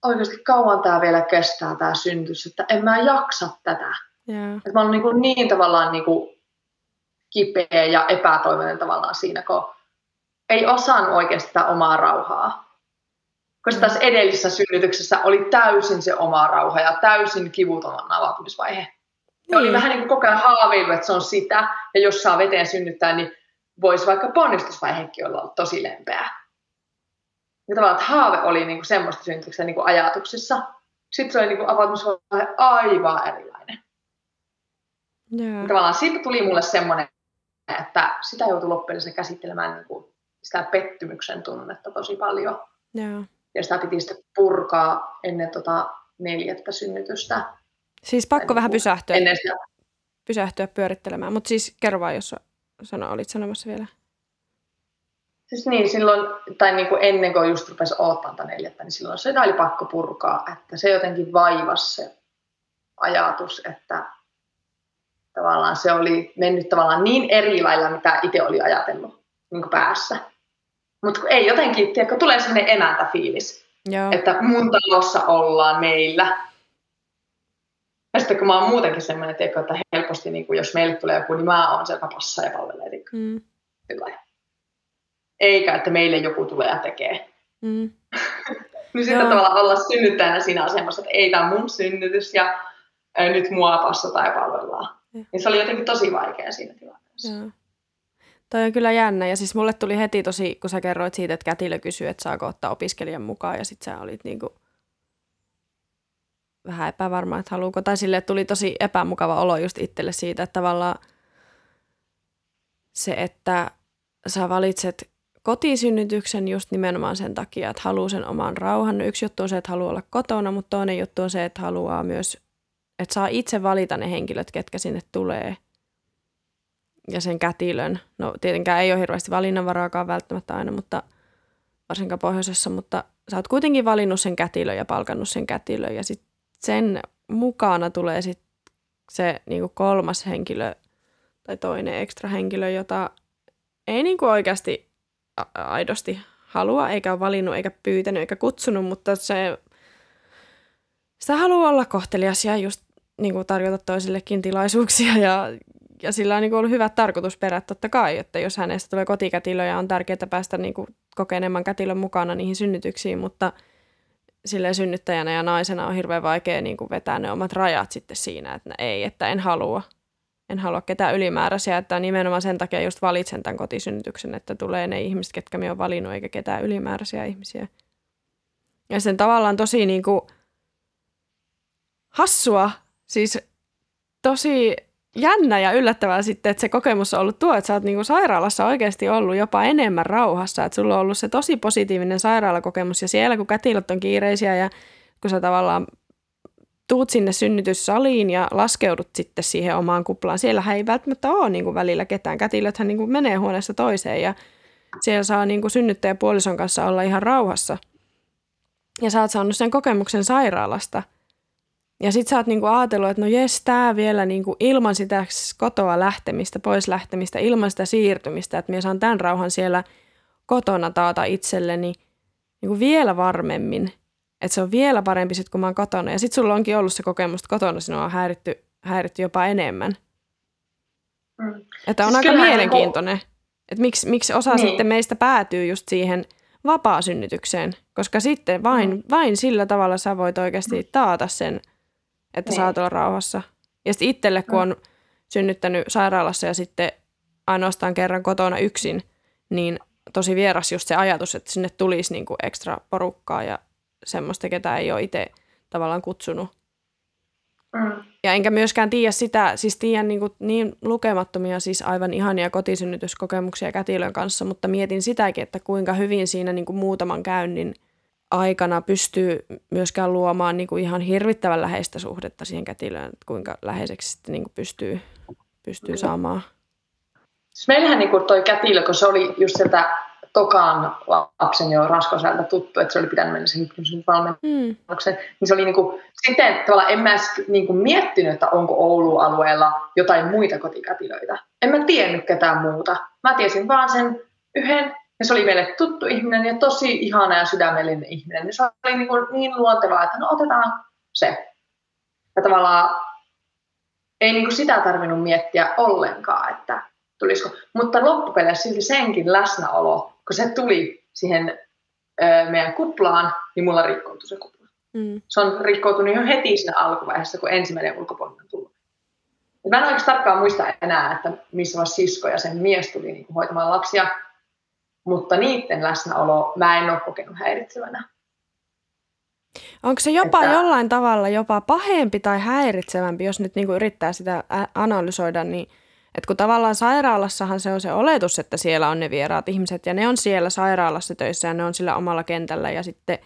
oikeasti kauan tämä vielä kestää tämä syntys, että en mä jaksa tätä. Yeah. Että mä oon niin, niin tavallaan niin kuin kipeä ja epätoivoinen tavallaan siinä, kun ei osannut oikeasti sitä omaa rauhaa. Koska tässä edellisessä synnytyksessä oli täysin se oma rauha ja täysin kivuton avautumisvaihe. Ja niin. oli vähän niin kuin koko ajan haaveilu, että se on sitä, ja jos saa veteen synnyttää, niin voisi vaikka ponnistusvaihekin olla tosi lempeä. Ja tavallaan, että haave oli niin kuin semmoista synnytyksen niin kuin ajatuksissa. Sitten se oli niin kuin avautumisvaihe aivan erilainen. Yeah. Ja tavallaan siitä tuli mulle semmoinen, että sitä joutui loppujen käsittelemään niin kuin sitä pettymyksen tunnetta tosi paljon. Yeah ja sitä piti sitten purkaa ennen tota neljättä synnytystä. Siis pakko vähän pysähtyä, ennen sitä. pysähtyä pyörittelemään, mutta siis kerro vaan, jos sano, olit sanomassa vielä. Siis niin, silloin, tai niin kuin ennen kuin just rupesi odottaa neljättä, niin silloin se oli pakko purkaa, että se jotenkin vaivasi se ajatus, että tavallaan se oli mennyt tavallaan niin eri lailla, mitä itse oli ajatellut niin päässä. Mutta ei jotenkin, tiedätkö, tulee sellainen emäntäfiilis, Joo. että mun talossa ollaan meillä. Ja sitten kun mä oon muutenkin tiedätkö, että helposti niin kuin jos meille tulee joku, niin mä oon se, joka passaa ja palvelee. Mm. Eikä, että meille joku tulee ja tekee. Mm. <laughs> niin sitten tavallaan olla synnyttäjänä siinä asemassa, että ei tämä mun synnytys ja nyt mua passataan ja palvellaan. Ja. Niin se oli jotenkin tosi vaikea siinä tilanteessa. Joo. Toi on kyllä jännä. Ja siis mulle tuli heti tosi, kun sä kerroit siitä, että kätilö kysyi, että saako ottaa opiskelijan mukaan. Ja sit sä olit niinku vähän epävarma, että haluuko. Tai sille tuli tosi epämukava olo just itselle siitä, että tavallaan se, että sä valitset kotisynnytyksen just nimenomaan sen takia, että haluaa sen oman rauhan. Yksi juttu on se, että haluaa olla kotona, mutta toinen juttu on se, että haluaa myös, että saa itse valita ne henkilöt, ketkä sinne tulee – ja sen kätilön. No tietenkään ei ole hirveästi valinnanvaraakaan välttämättä aina, mutta varsinkaan pohjoisessa, mutta sä oot kuitenkin valinnut sen kätilön ja palkannut sen kätilön ja sitten sen mukana tulee sitten se niinku kolmas henkilö tai toinen ekstra henkilö, jota ei niinku oikeasti aidosti halua, eikä ole valinnut, eikä pyytänyt, eikä kutsunut, mutta se, sitä haluaa olla kohtelias ja just niin kuin tarjota toisillekin tilaisuuksia ja, ja sillä on niin kuin ollut hyvät tarkoitusperät totta kai, että jos hänestä tulee kotikätilö ja on tärkeää päästä niin kuin kokeneman kätilön mukana niihin synnytyksiin, mutta sille synnyttäjänä ja naisena on hirveän vaikea niin kuin vetää ne omat rajat sitten siinä, että ei, että en halua. En halua ketään ylimääräisiä, että nimenomaan sen takia just valitsen tämän kotisynnytyksen, että tulee ne ihmiset, ketkä me on valinnut, eikä ketään ylimääräisiä ihmisiä. Ja sen tavallaan tosi niin kuin hassua, siis tosi jännä ja yllättävää sitten, että se kokemus on ollut tuo, että sä oot niinku sairaalassa oikeasti ollut jopa enemmän rauhassa, että sulla on ollut se tosi positiivinen sairaalakokemus ja siellä kun kätilöt on kiireisiä ja kun sä tavallaan tuut sinne synnytyssaliin ja laskeudut sitten siihen omaan kuplaan, siellä ei välttämättä ole niinku välillä ketään. Kätilöthän niinku menee huoneesta toiseen ja siellä saa niinku synnyttäjä puolison kanssa olla ihan rauhassa. Ja sä oot saanut sen kokemuksen sairaalasta – ja sit sä oot niinku ajatellut, että no jes, tää vielä niinku ilman sitä kotoa lähtemistä, pois lähtemistä, ilman sitä siirtymistä, että mä saan tämän rauhan siellä kotona taata itselleni niinku vielä varmemmin. Että se on vielä parempi sit, kun mä oon kotona. Ja sit sulla onkin ollut se kokemus, että kotona sinua on häiritty, häiritty jopa enemmän. Mm. Että on siis aika mielenkiintoinen. Että miksi, miksi osa niin. sitten meistä päätyy just siihen vapaasynnytykseen, koska sitten vain, mm. vain sillä tavalla sä voit oikeasti taata sen, että niin. saat olla rauhassa. Ja sitten itselle, kun on synnyttänyt sairaalassa ja sitten ainoastaan kerran kotona yksin, niin tosi vieras just se ajatus, että sinne tulisi niinku ekstra porukkaa ja semmoista, ketä ei ole itse tavallaan kutsunut. Mm. Ja enkä myöskään tiedä sitä, siis tiedän niin, kuin, niin lukemattomia siis aivan ihania kotisynnytyskokemuksia kätilön kanssa, mutta mietin sitäkin, että kuinka hyvin siinä niin kuin muutaman käynnin aikana pystyy myöskään luomaan niin kuin ihan hirvittävän läheistä suhdetta siihen kätilöön, että kuinka läheiseksi sitten niin kuin pystyy, pystyy saamaan. Siis meillähän niin kuin toi kätilö, kun se oli just sieltä tokaan lapsen jo raskausajalta tuttu, että se oli pitänyt mennä sen hypnoosvalmennukseen, mm. niin se oli niin kuin, sitten tavallaan en mä niin kuin miettinyt, että onko Oulu-alueella jotain muita kotikätilöitä. En mä tiennyt ketään muuta. Mä tiesin vaan sen yhden, ja se oli meille tuttu ihminen ja tosi ihana ja sydämellinen ihminen. Ja se oli niin, kuin niin luontevaa, että no otetaan se. Ja tavallaan ei niin kuin sitä tarvinnut miettiä ollenkaan, että tulisiko. Mutta loppupeleissä silti senkin läsnäolo kun se tuli siihen ö, meidän kuplaan, niin mulla rikkoutui se kupla. Mm. Se on rikkoutunut jo heti siinä alkuvaiheessa, kun ensimmäinen ulkopuolinen on tullut. Et mä en oikeasti tarkkaan muista enää, että missä vaiheessa sisko ja sen mies tuli niin kuin, hoitamaan lapsia, mutta niiden läsnäolo mä en ole kokenut häiritsevänä. Onko se jopa että, jollain tavalla jopa pahempi tai häiritsevämpi, jos nyt niin kuin yrittää sitä analysoida, niin – että kun tavallaan sairaalassahan se on se oletus, että siellä on ne vieraat ihmiset ja ne on siellä sairaalassa töissä ja ne on sillä omalla kentällä ja sitten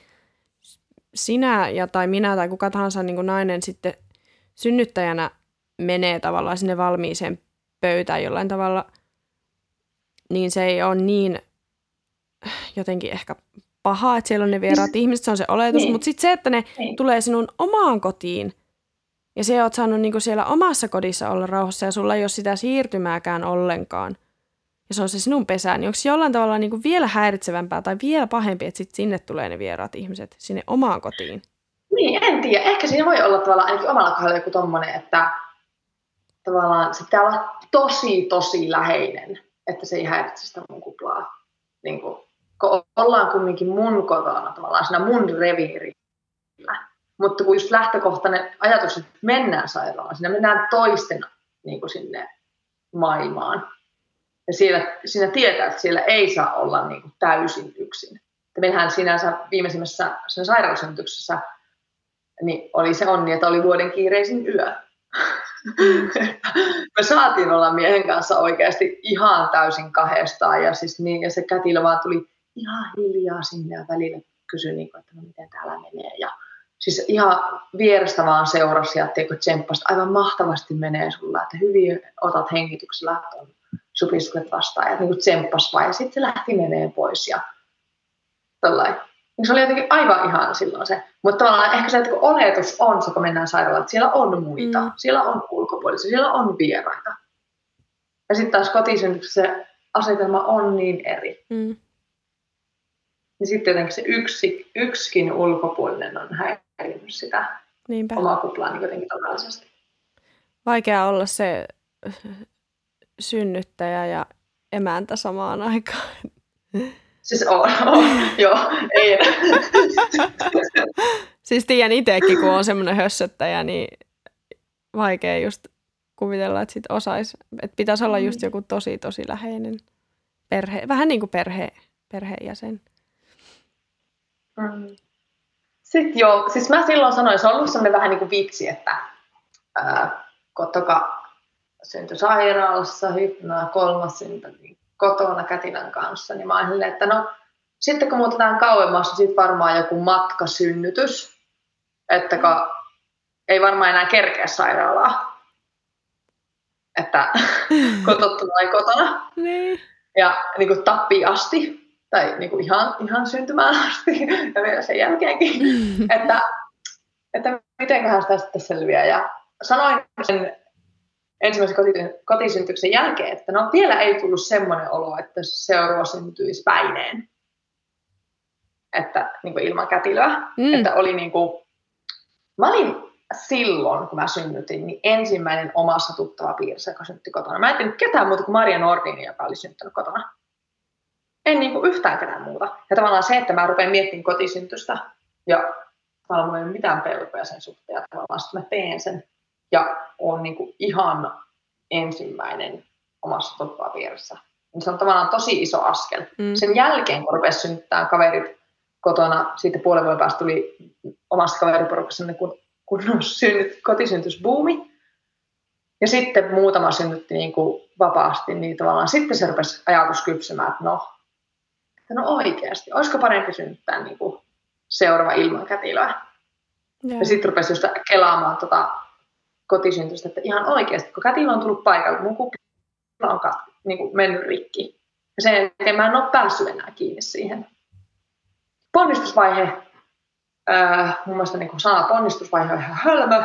sinä ja tai minä tai kuka tahansa niin kuin nainen sitten synnyttäjänä menee tavallaan sinne valmiiseen pöytään jollain tavalla, niin se ei ole niin jotenkin ehkä paha, että siellä on ne vieraat ihmiset, se on se oletus, niin. mutta sitten se, että ne niin. tulee sinun omaan kotiin – ja se oot saanut niin siellä omassa kodissa olla rauhassa ja sulla ei ole sitä siirtymääkään ollenkaan. Ja se on se sinun pesä, niin onko jollain tavalla niin vielä häiritsevämpää tai vielä pahempi, että sit sinne tulee ne vieraat ihmiset sinne omaan kotiin? Niin, en tiedä. Ehkä siinä voi olla tavallaan ainakin omalla kohdalla joku tommonen, että tavallaan se pitää olla tosi, tosi läheinen, että se ei häiritse sitä mun kuplaa. Niin kuin, kun ollaan kumminkin mun kotona tavallaan siinä mun reviirillä, mutta kun just lähtökohtainen ajatus, että mennään sairaalaan, siinä mennään toisten niin kuin sinne maailmaan. Ja siellä, siinä tietää, että siellä ei saa olla niin kuin täysin yksin. Ja meillähän sinänsä viimeisimmässä sen sairausentyksessä niin oli se onni, että oli vuoden kiireisin yö. <laughs> Me saatiin olla miehen kanssa oikeasti ihan täysin kahdestaan ja, siis niin, ja se kätilö vaan tuli ihan hiljaa sinne ja välillä kysyi, niin kuin, että no miten täällä menee. Ja siis ihan vierestä vaan seurasi ja tsemppasi. Aivan mahtavasti menee sulla, että hyvin otat hengityksellä tuon supistukset vastaan ja niin tsemppas vaan ja sitten se lähti menee pois ja. Niin se oli jotenkin aivan ihan silloin se. Mutta tavallaan ehkä se, että kun oletus on se, kun mennään sairaalaan, että siellä on muita, mm. siellä on ulkopuolisia, siellä on vieraita. Ja sitten taas kotisynnyksessä se asetelma on niin eri. Mm. Niin sitten jotenkin se yksi, yksikin ulkopuolinen on häirinnyt sitä Niinpä. omaa kuplaa niin jotenkin totaalisesti. Vaikea olla se <laughs> synnyttäjä ja emäntä samaan aikaan. Siis on, on <laughs> joo, ei. siis tiedän itsekin, kun on semmoinen hössöttäjä, niin vaikea just kuvitella, että sit osais, että pitäisi olla just mm. joku tosi, tosi läheinen perhe, vähän niin kuin perhe, perheenjäsen. Mm. Sitten joo, siis mä silloin sanoin, se on ollut sellainen vähän niin kuin vitsi, että ää, kotoka syntyi sairaalassa, hypnoa, kolmas syntyi niin kotona kätilön kanssa, niin mä ajattelin, että no sitten kun muutetaan kauemmas, niin sitten varmaan joku matkasynnytys, että kun ei varmaan enää kerkeä sairaalaa, että <laughs> kotottuna tai kotona. Niin. Ja niin kuin tappiin asti tai niin kuin ihan, ihan syntymään asti <laughs> ja vielä sen jälkeenkin, <laughs> että, että mitenköhän sitä sitten selviää. Ja sanoin sen ensimmäisen kotisyntyyksen jälkeen, että no vielä ei tullut semmoinen olo, että seuraava syntyisi päineen. Että niin kuin ilman kätilöä. Mm. Että oli niin kuin, mä olin silloin, kun mä synnytin, niin ensimmäinen omassa tuttava piirissä, joka synnytti kotona. Mä en tiedä ketään muuta kuin Maria Nordini, joka oli syntynyt kotona. En niin kuin yhtään ketään muuta. Ja tavallaan se, että mä rupean miettimään kotisyntystä ja tavallaan mulla ei ole mitään pelkoja sen suhteen, ja tavallaan sitten mä teen sen ja on niin kuin ihan ensimmäinen omassa tuttava piirissä. Niin se on tavallaan tosi iso askel. Mm. Sen jälkeen, kun rupesi synnyttää kaverit kotona, sitten puolen vuoden päästä tuli omassa kaveriporukassa niin kun, kun synnyt, kotisyntysbuumi. Ja sitten muutama synnytti niin kuin vapaasti, niin tavallaan sitten se rupesi ajatus kypsymään, että no, että no oikeasti, olisiko parempi synnyttää niin kuin seuraava ilman kätilöä. Ja, ja sitten rupesi just kelaamaan tota kotisyntystä, että ihan oikeasti, kun kätilö on tullut paikalle, mun kuppi on niin kuin mennyt rikki. Ja sen jälkeen mä en ole päässyt enää kiinni siihen. Ponnistusvaihe, äh, mun mielestä niin kuin sana ponnistusvaihe on ihan hölmö.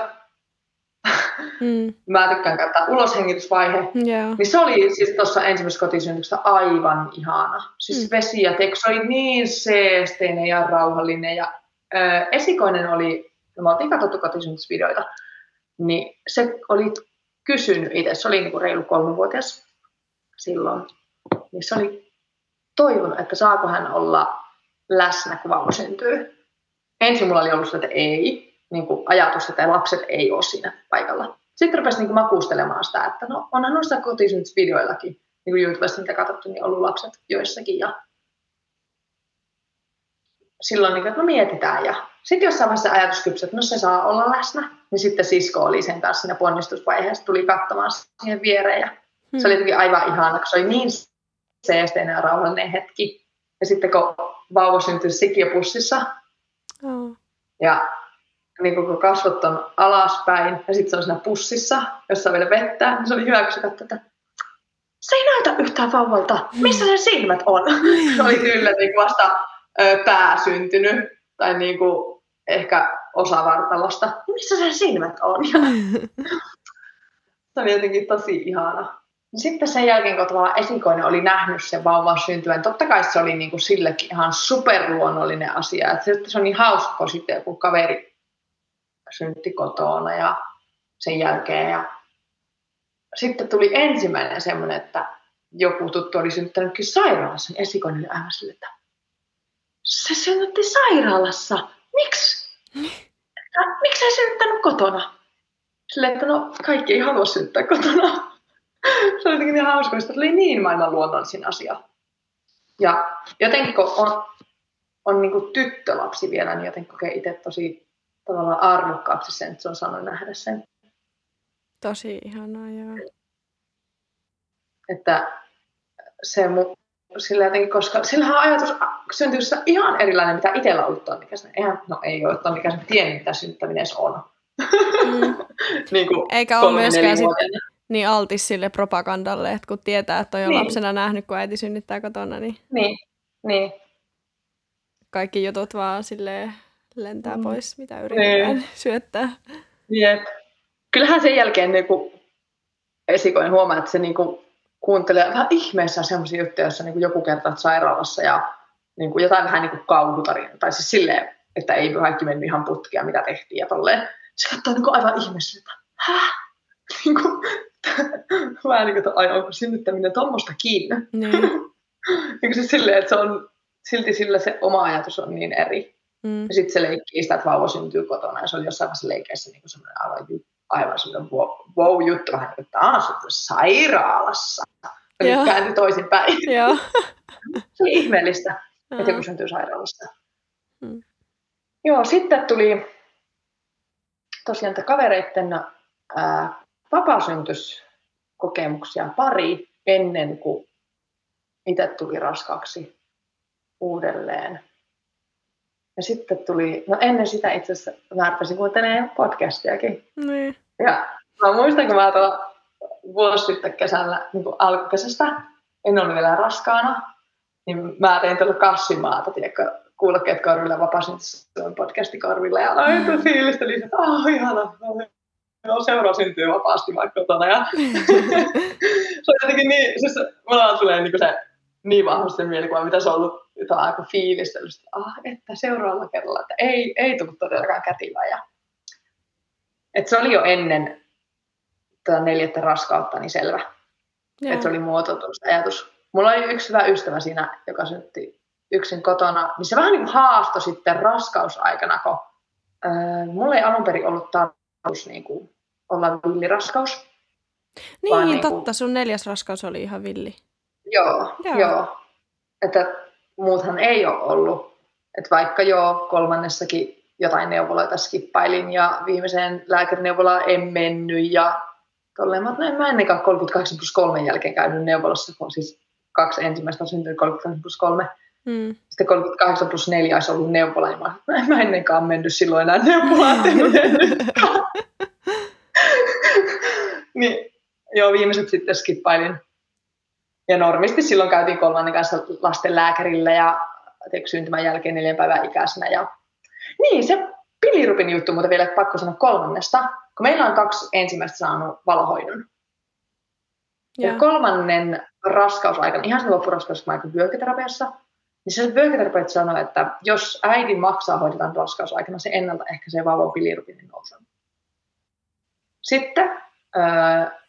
Mm. mä tykkään käyttää uloshengitysvaihe. Yeah. Niin se oli siis tuossa ensimmäisessä kotisynnytyksessä aivan ihana. Siis mm. vesi ja teksti oli niin seesteinen ja rauhallinen. Ja äh, esikoinen oli, no me oltiin katsottu kotisynnytysvideoita, niin se oli kysynyt itse, se oli niin kuin reilu kolmevuotias silloin, niin se oli toivonut, että saako hän olla läsnä, kun vauva syntyy. Ensin mulla oli ollut se, että ei, niin kuin ajatus, että lapset ei ole siinä paikalla. Sitten rupesi niin kuin makustelemaan sitä, että no onhan noissa kotisynnytysvideoillakin, niin kuin YouTubesta mitä katsottu, niin ollut lapset joissakin. Ja silloin, niin kuin, että no mietitään. Ja sitten jossain vaiheessa ajatus kypsy, että no se saa olla läsnä, niin sitten sisko oli sen kanssa siinä ponnistusvaiheessa, tuli katsomaan siihen viereen. Ja hmm. Se oli jotenkin aivan ihana, kun se oli niin seesteinen ja rauhallinen hetki. Ja sitten kun vauva syntyi sikiöpussissa, oh. ja niin kun kasvot on alaspäin, ja sitten se on siinä pussissa, jossa on vielä vettä, niin se oli hyvä, kun se ei näytä yhtään vauvalta. Missä sen silmät on? <laughs> se oli kyllä niin vasta ö, pää syntynyt, tai niin kuin ehkä osa vartalosta. Missä sen silmät on? <laughs> se oli jotenkin tosi ihana. Sitten sen jälkeen, kun tavallaan esikoinen oli nähnyt sen vauvan syntyvän, totta kai se oli niin kuin sillekin ihan superluonnollinen asia. Että se on niin hauska, kun sitten joku kaveri syntti kotona ja sen jälkeen. Ja sitten tuli ensimmäinen semmoinen, että joku tuttu oli synnyttänytkin sairaalassa, niin esikoinen oli aivan sille, että se synnytti sairaalassa. Miksi? Miksi sä synnyttänyt kotona? Silleen, että no kaikki ei halua synnyttää kotona <laughs> se oli jotenkin niin hauska, että oli niin maailman luonnollisin asia. Ja jotenkin kun on, on niin kuin tyttölapsi vielä, niin jotenkin kokee itse tosi tavallaan arvokkaaksi sen, että se on saanut nähdä sen. Tosi ihanaa, joo. Että se mu, sillä jotenkin, koska sillähän ajatus syntyy ihan erilainen, mitä itsellä on ollut tonnikäisenä. Eihän, no ei ole tonnikäisenä tiennyt, mitä synnyttäminen edes on. Mm. <laughs> niin kuin Eikä ole myöskään sit, niin altis sille propagandalle, että kun tietää, että on jo niin. lapsena nähnyt, kun äiti synnyttää kotona, niin, niin. niin. kaikki jutut vaan sille lentää mm. pois, mitä yritetään niin. <laughs> syöttää. Jep. Kyllähän sen jälkeen niin kuin esikoin huomaa, että se niin kuin kuuntelee vähän ihmeessä sellaisia juttuja, joissa niin kuin joku kertaa sairaalassa ja niin kuin jotain vähän niin kuin kauhutarina. Tai siis silleen, että ei kaikki mennyt ihan putkia, mitä tehtiin ja tolleen. Se katsoo niin kuin aivan ihmeessä, että häh? <laughs> Niin kuin, <laughs> vähän niin kuin, että ai, onko synnyttäminen tuommoista kiinni. Niin. niin se silleen, että se on, silti sillä se oma ajatus on niin eri. Mm. Ja sitten se leikkii sitä, että vauva syntyy kotona ja se oli jossain vaiheessa leikeissä niin semmoinen aivan, aivan semmoinen wow-juttu, vähän että on sairaalassa. Ja nyt kääntyi toisinpäin. <laughs> se oli ihmeellistä, että joku syntyy sairaalassa. Mm. Joo, sitten tuli tosiaan kavereitten ää, vapasyntyskokemuksia pari ennen kuin itse tuli raskaaksi uudelleen. Ja sitten tuli, no ennen sitä itse asiassa mä rupesin kuuntelemaan podcastiakin. Niin. Ja mä muistan, kun mä tuolla vuosi sitten kesällä, niin kuin alkukesästä, en ollut vielä raskaana, niin mä tein tuolla kassimaata, tiedätkö, kuulokkeet korville, vapasin podcasti korville ja aloin fiilistä, että oh, ihana, no, seura syntyy vapaasti vaikka kotona. Ja <laughs> <laughs> se on jotenkin niin, siis mulla tulee niin se niin vahvasti se mielikuva, mitä se on ollut jotain aika fiilistelystä. Ah, että seuraavalla kerralla, että ei, ei tule todellakaan kätilöä. Ja Et se oli jo ennen tätä neljättä raskautta niin selvä. Että se oli muotoutunut ajatus. Mulla oli yksi hyvä ystävä siinä, joka syntti yksin kotona, niin se vähän niin kuin haastoi sitten raskausaikana, kun äh, mulla ei alun perin ollut tarkoitus niin kuin olla villiraskaus. Niin, niin totta, kuin... sun neljäs raskaus oli ihan villi. Joo, joo. joo. Että muuthan ei ole ollut. Että vaikka jo kolmannessakin jotain neuvoloita skippailin ja viimeiseen lääkärineuvolaan en mennyt ja tolleen. Mä, en mä ennenkaan 38 plus 3 jälkeen käynyt neuvolassa, kun siis kaksi ensimmäistä on syntynyt 38 plus 3. Mm. Sitten 38 plus 4 olisi ollut neuvola, ja mä, en mä ennenkaan mennyt silloin enää neuvolaan, <laughs> niin, joo, viimeiset sitten skippailin. Ja normisti silloin käytiin kolmannen kanssa lasten lääkärillä ja syntymän jälkeen neljän päivän ikäisenä. Ja... Niin, se pilirupin juttu, mutta vielä pakko sanoa kolmannesta, kun meillä on kaksi ensimmäistä saanut valohoidon. Ja, ja kolmannen raskausaikana, ihan sen loppuraskausaikana vyöhyketerapiassa, niin se vyöhyketerapeutti sanoi, että jos äidin maksaa hoidetaan raskausaikana, se ennaltaehkäisee vauvan bilirubinin nousun. Sitten ää,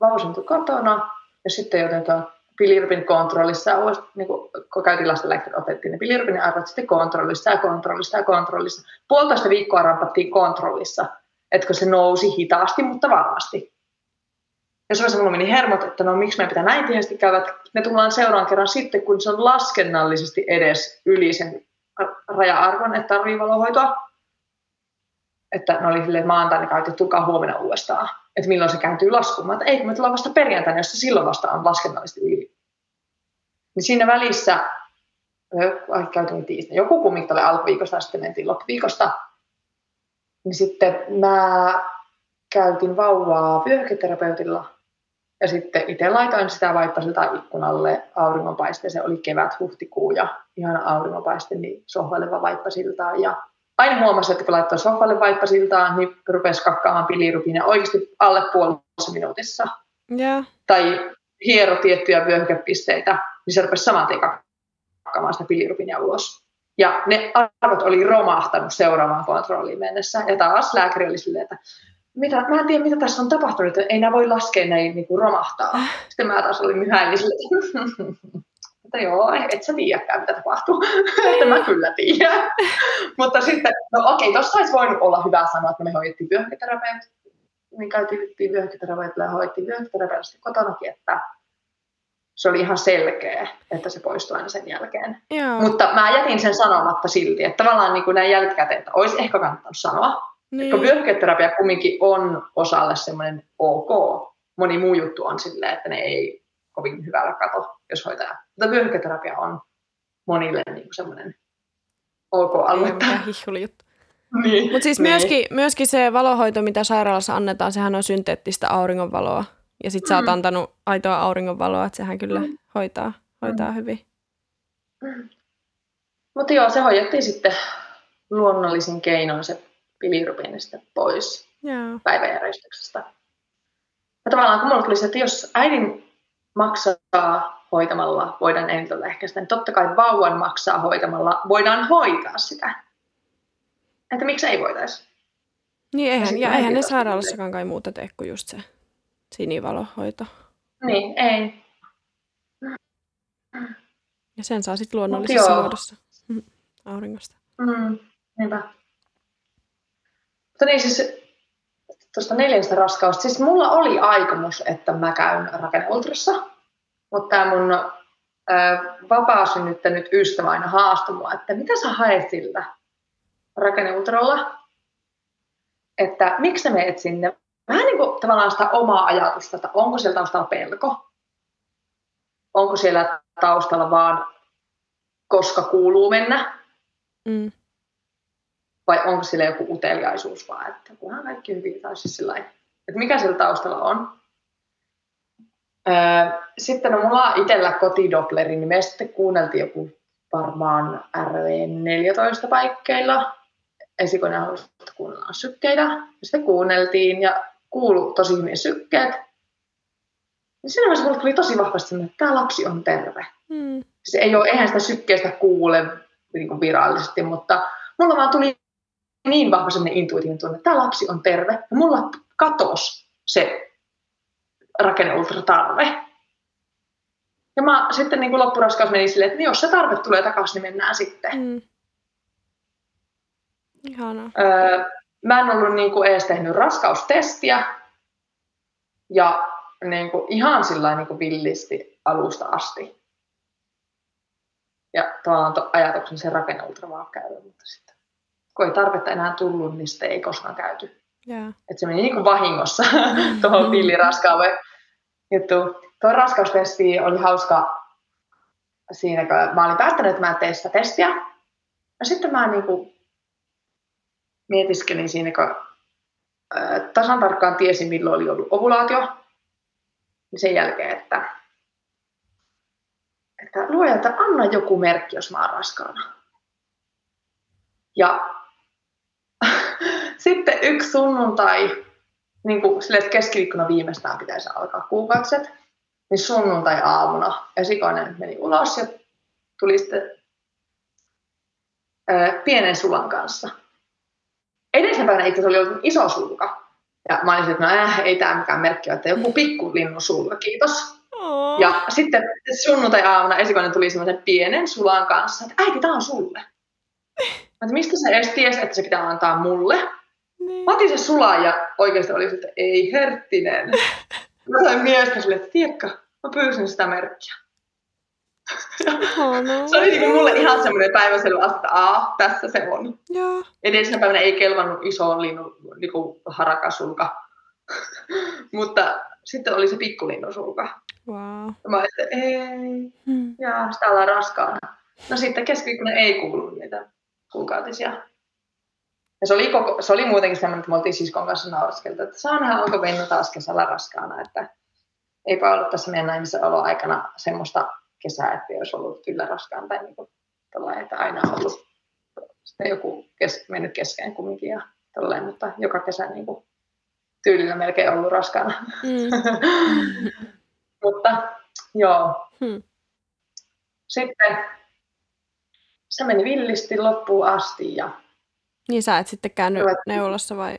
vauva syntyi kotona ja sitten jotenkin bilirubin kontrollissa, niin kuin, kun käytiin lastenlääkärin, otettiin ne bilirubinin arvot sitten kontrollissa ja kontrollissa ja kontrollissa. Puolitoista viikkoa rampattiin kontrollissa, että se nousi hitaasti, mutta varmasti. Ja se mulla meni hermot, että no miksi meidän pitää näin tiheästi käydä, että me tullaan seuraavan kerran sitten, kun se on laskennallisesti edes yli sen raja-arvon, että tarvii valohoitoa. Että ne oli silleen, että maantaina käytiin, että tulkaa huomenna uudestaan. Että milloin se kääntyy laskumaan. Että ei, kun me tullaan vasta perjantaina, jos se silloin vasta on laskennallisesti yli. Niin siinä välissä, käytiin tiistaina, joku kumminkin oli alkuviikosta sitten mentiin loppuviikosta. Niin sitten mä käytin vauvaa vyöhyketerapeutilla ja sitten itse laitoin sitä vaippasilta ikkunalle auringonpaisteeseen. Oli kevät, huhtikuu ja ihana auringonpaiste, niin sohvaileva vaippasiltaan. Ja aina huomasi, että kun laittoi sohvalle vaippasiltaan, niin rupesi kakkaamaan pilirupin oikeasti alle puolessa minuutissa. Yeah. Tai hiero tiettyjä vyöhykepisteitä, niin se rupesi saman tien kakkaamaan sitä pilirupinia ulos. Ja ne arvot oli romahtanut seuraavaan kontrolliin mennessä. Ja taas lääkäri oli silleen, että mitä, mä en tiedä, mitä tässä on tapahtunut, että ei nämä voi laskea näin niin kuin romahtaa. Sitten mä taas olin myhäilin <laughs> että joo, et sä tiedäkään, mitä tapahtuu. että mä kyllä tiedän. Mutta sitten, no okei, tuossa olisi voinut olla hyvä sanoa, että me hoidettiin vyöhyketerapeutit. Niin käytiin vyöhyketerapeutit ja hoidettiin vyöhyketerapeutit kotonakin, että se oli ihan selkeä, että se poistui aina sen jälkeen. Joo. Mutta mä jätin sen sanomatta silti, että tavallaan niin kuin näin jälkikäteen, että olisi ehkä kannattanut sanoa, niin. Kun vyöhyketerapia kumminkin on osalle semmoinen ok. Moni muu juttu on silleen, että ne ei kovin hyvällä kato, jos hoitaja. Mutta vyöhyketerapia on monille niin semmoinen ok alue. juttu. <laughs> Niin. Mutta siis niin. myöskin, myöskin se valohoito, mitä sairaalassa annetaan, sehän on synteettistä auringonvaloa. Ja sit mm. sä oot mm. antanut aitoa auringonvaloa, että sehän kyllä mm. hoitaa, hoitaa mm. hyvin. Mm. Mutta joo, se hoidettiin sitten luonnollisin keinoin se bilirubinista pois yeah. päiväjärjestyksestä. Ja tavallaan kun mulla tuli se, että jos äidin maksaa hoitamalla, voidaan ennaltaehkäistä, niin totta kai vauvan maksaa hoitamalla, voidaan hoitaa sitä. Että miksi ei voitaisi? Niin eihän, ja, ja eihän ne sairaalassakaan kai muuta tee kuin just se sinivalohoito. Niin, ei. Ja sen saa sitten luonnollisessa muodossa auringosta. Mm, niinpä. Mutta niin siis tuosta neljästä raskausta. Siis mulla oli aikomus, että mä käyn rakenneultrassa, mutta tämä mun ää, vapaa-synnyttänyt ystävä aina haastoi mua, että mitä sä haet sillä rakenneultralla, että miksi sä meet sinne. Vähän niin kuin tavallaan sitä omaa ajatusta, että onko siellä taustalla pelko, onko siellä taustalla vaan koska kuuluu mennä. Mm vai onko sillä joku uteliaisuus vaan, että kunhan kaikki hyvin, tai siis sillä että mikä sillä taustalla on. Öö, sitten no, mulla on itsellä kotidopleri, niin me sitten kuunneltiin joku varmaan RV14 paikkeilla. Esikoinen halusi, että kuunnellaan sykkeitä. Ja sitten kuunneltiin ja kuulu tosi hyvin sykkeet. Niin siinä vaiheessa mulle tuli tosi vahvasti että tämä lapsi on terve. Hmm. Se ei ole, eihän sitä sykkeestä kuule niin kuin virallisesti, mutta mulla vaan tuli niin vahva sellainen intuitiivinen tunne, että tämä lapsi on terve, ja mulla katosi se rakenneultratarve. Ja mä sitten niin kuin loppuraskaus meni silleen, että jos se tarve tulee takaisin, niin mennään sitten. Mm. Öö, mä en ollut niin kuin edes tehnyt raskaustestiä. Ja niin kuin, ihan sillä niin kuin villisti alusta asti. Ja tavallaan to, ajatuksen sen rakenneultra vaan käydä, mutta sitten kun ei tarvetta enää tullut, niin sitten ei koskaan käyty. Yeah. Että se meni niin kuin vahingossa <laughs> tuohon villiraskaalle juttu. Tuo raskaustesti oli hauska siinä, kun mä olin päättänyt, että mä en tee sitä testiä. Ja sitten mä niin kuin mietiskelin siinä, kun tasan tarkkaan tiesin, milloin oli ollut ovulaatio. Niin sen jälkeen, että, että luojalta anna joku merkki, jos mä oon raskaana. Ja sitten yksi sunnuntai, niin kuin sille, että keskiviikkona viimeistään pitäisi alkaa kuukautiset, niin sunnuntai-aamuna esikoinen meni ulos ja tuli sitten ää, pienen sulan kanssa. Edellisen päivänä itse oli ollut iso sulka. Ja mä olisin, että no äh, ei tämä mikään merkki että joku pikkulinnu sulka, kiitos. Oh. Ja sitten sunnuntai-aamuna esikoinen tuli semmoisen pienen sulan kanssa, että äiti, tämä on sulle. Että mistä sä edes tiesi, että se pitää antaa mulle? Niin. Mä otin se sulaa ja oikeasti oli että ei herttinen. <laughs> Mä sain miestä sille, että tiedätkö, mä pyysin sitä merkkiä. Oh, no. se oli niin mulle ihan semmoinen päiväselvä asia, että a, tässä se on. Joo. Edellisenä päivänä ei kelvannut iso linnu, niin kuin harakasulka. <laughs> Mutta sitten oli se pikkulinnusulka. Wow. Ja mä olin, että ei, hmm. ja sitä ollaan raskaana. No sitten keskiviikkona ei kuulunut niitä kuukautisia. Ja se oli, koko, se oli muutenkin semmoinen, että me oltiin siskon kanssa nauraskeltu, että saa nähdä, onko Venno taas kesällä raskaana. Että eipä ollut tässä meidän naimisen olo aikana semmoista kesää, että olisi ollut kyllä raskaan tai niin kuin, että aina on ollut sitten joku kes, mennyt kesken kumminkin ja tolleen, mutta joka kesä niin kuin, tyylillä melkein ollut raskaana. Mm. <laughs> mutta joo. Hmm. Sitten se meni villisti loppuun asti. Ja... Niin sä et sitten käynyt Ruvettiin. neulassa vai?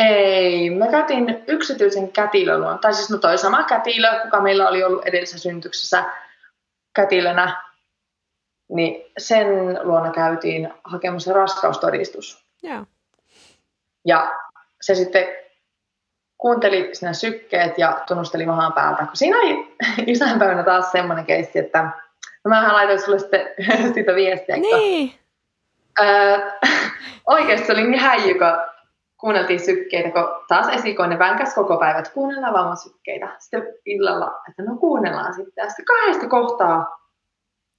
Ei, me käytiin yksityisen kätilön tai siis no toi sama kätilö, joka meillä oli ollut edellisessä syntyksessä kätilönä, niin sen luona käytiin hakemassa raskaustodistus. Yeah. Ja se sitten kuunteli sinä sykkeet ja tunnusteli mahaan päältä. Siinä oli <laughs> isänpäivänä taas semmoinen keissi, että No mähän laitoin sulle sitten <laughs> sitä viestiä. Niin. Öö, oikeasti se oli niin häijy, kun kuunneltiin sykkeitä, kun taas esikoinen vänkäs koko päivä, että kuunnellaan vaan sykkeitä. Sitten illalla, että no kuunnellaan sitten. Ja sitten kahdesta kohtaa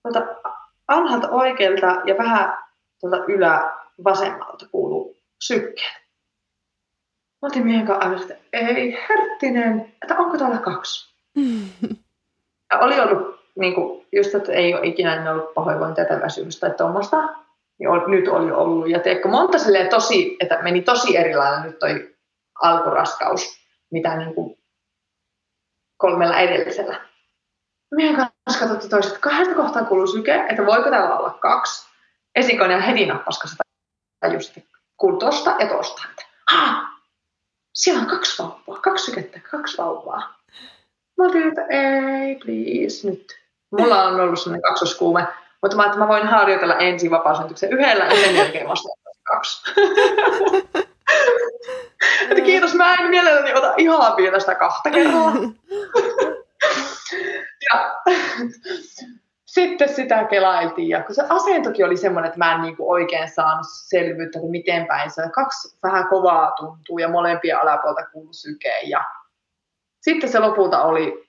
tuolta alhaalta oikealta ja vähän tuolta ylä vasemmalta kuuluu sykkeet. Mä otin miehen kanssa että ei herttinen, että onko täällä kaksi? <laughs> ja oli ollut niin kuin, just, että ei ole ikinä ollut pahoinvointia tai väsymystä tai tuommoista, niin ol, nyt oli ollut. Ja teekö monta silleen tosi, että meni tosi erilainen nyt toi alkuraskaus, mitä niin kuin kolmella edellisellä. Meidän kanssa katsottiin toiset, kahdesta kohtaa kuuluu syke, että voiko täällä olla kaksi. Esikoinen heti nappasi sitä kuului tosta ja tosta. Että, siellä on kaksi vauvaa, kaksi sykettä, kaksi vauvaa. Mä olin, että ei, please, nyt Mulla on ollut sellainen kaksoskuume, mutta mä, että mä voin harjoitella ensin vapaasyntyksen yhdellä ja sen jälkeen vasta kaksi. <laughs> että kiitos, mä en mielelläni ota ihan vielä sitä kahta kerralla. <laughs> ja sitten sitä kelailtiin, ja kun se asentokin oli semmoinen, että mä en niinku oikein saanut selvyyttä, että miten päin se kaksi vähän kovaa tuntuu, ja molempia alapuolta kuuluu sykeen, ja sitten se lopulta oli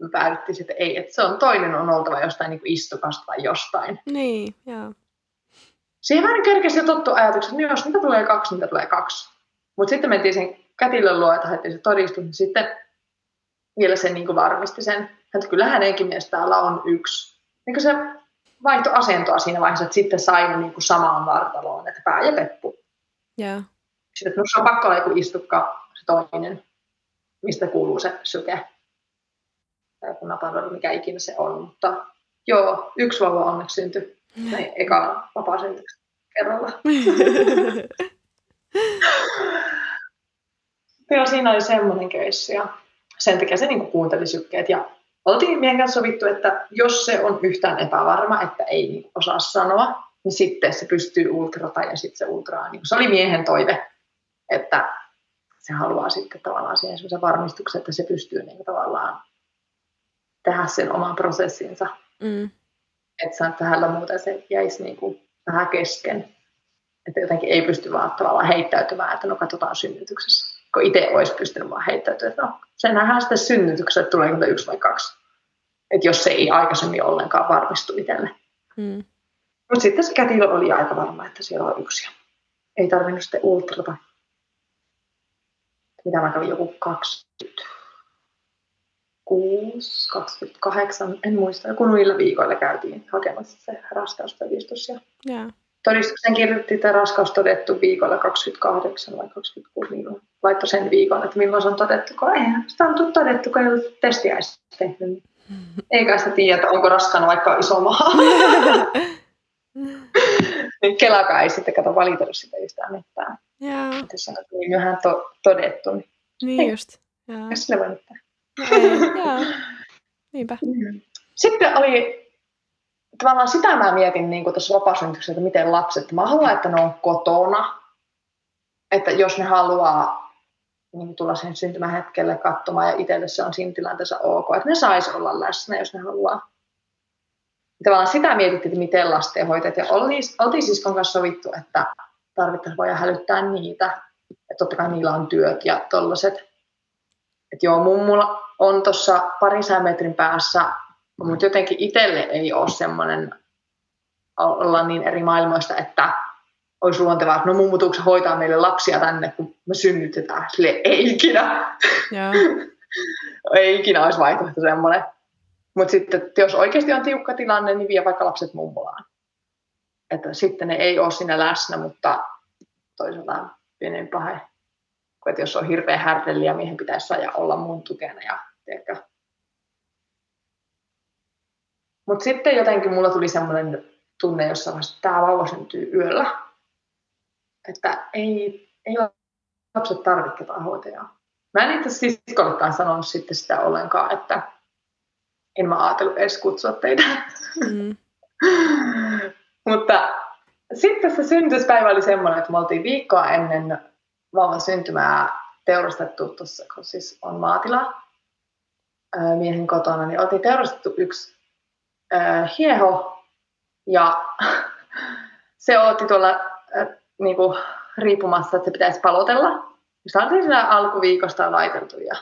me päädyttiin että ei, että se on toinen on oltava jostain niin istukasta tai jostain. Niin, joo. Siihen vähän kerkesi jo tottu ajatukset, että jos niitä tulee kaksi, niitä tulee kaksi. Mutta sitten mentiin sen kätilön luo, että haettiin se todistus, niin sitten vielä sen niin varmisti sen, että kyllä hänenkin mielestä täällä on yksi. Niin se vaihto asentoa siinä vaiheessa, että sitten sai niin kuin samaan vartaloon, että pää ja peppu. Yeah. Sitten, että no, se on pakko olla joku istukka, se toinen, mistä kuuluu se syke punapalvelu, mikä ikinä se on. Mutta joo, yksi vauva onneksi syntyi näin eka vapaa kerralla. <laughs> Joo, siinä oli semmoinen keissi ja sen takia se niin kuunteli sykkeet ja oltiin meidän kanssa sovittu, että jos se on yhtään epävarma, että ei niin osaa sanoa, niin sitten se pystyy ultrata ja sitten se ultraa. Niin se oli miehen toive, että se haluaa sitten tavallaan siihen sellaisen varmistuksen, että se pystyy niin tavallaan tehdä sen oman prosessinsa. Mm. Että hänellä muuten se jäisi niin kuin vähän kesken. Että jotenkin ei pysty vaan tavallaan heittäytymään, että no katsotaan synnytyksessä. Kun itse olisi pystynyt vaan heittäytymään, että no se nähdään sitten synnytyksessä, että tulee yksi vai kaksi. Että jos se ei aikaisemmin ollenkaan varmistu itselle. Mm. Mutta sitten se kätilö oli aika varma, että siellä on yksi. Ei tarvinnut sitten ultrata. Mitä mä kävin joku 26, 28, en muista. Joku noilla viikoilla käytiin hakemassa se raskaustodistus. Ja yeah. Todistuksen kirjoitti, että raskaus todettu viikolla 28 vai 26 milloin. Laittoi sen viikon, että milloin se on todettu, kun eihän sitä on todettu, kun ei ole testiä tehnyt. <laughs> Eikä sitä tiedä, onko raskaana vaikka iso maa. <laughs> niin Kelakaan ei sitten kato valitellut sitä yhtään mitään. Joo. Jos on niin myöhään to- todettu, niin, niin ei, just. Joo. sille voi <laughs> joo. Niinpä. Sitten oli, tavallaan sitä mä mietin niin tuossa vapaasyntyksessä, että miten lapset, mä haluan, että ne on kotona, että jos ne haluaa niin tulla sen syntymähetkelle katsomaan ja itselle se on siinä tilanteessa ok, että ne sais olla läsnä, jos ne haluaa tavallaan sitä mietittiin, että miten lastenhoitajat, ja oltiin, siskon kanssa sovittu, että tarvittaisiin voida hälyttää niitä, että totta kai niillä on työt ja tollaset. Että joo, mummulla on tuossa parin metrin päässä, mutta jotenkin itselle ei ole semmoinen olla niin eri maailmoista, että olisi luontevaa, että no mummu hoitaa meille lapsia tänne, kun me synnytetään. Sille ei ikinä. Yeah. <laughs> ei ikinä olisi vaihtoehto semmoinen. Mutta sitten, että jos oikeasti on tiukka tilanne, niin vie vaikka lapset mummolaan. Että sitten ne ei ole siinä läsnä, mutta toisaalta pienen pahe. Että jos on hirveä härdelli ja miehen pitäisi saada olla mun tukena ja tiedätkö. Mutta sitten jotenkin mulla tuli semmoinen tunne jossain vaiheessa, että tämä vauva syntyy yöllä. Että ei, ei lapset tarvitse ketään hoitajaa. Mä en itse siskollekaan sanonut sitten sitä ollenkaan, että en mä ajatellut edes kutsua teitä. Mm. <laughs> Mutta sitten se syntyspäivä oli semmoinen, että me oltiin viikkoa ennen vauvan syntymää teurastettu tuossa, kun siis on maatila miehen kotona, niin oltiin teurastettu yksi äh, hieho ja <laughs> se otti tuolla äh, niinku, riippumassa, että se pitäisi palotella. Se oli siinä alkuviikosta laiteltu ja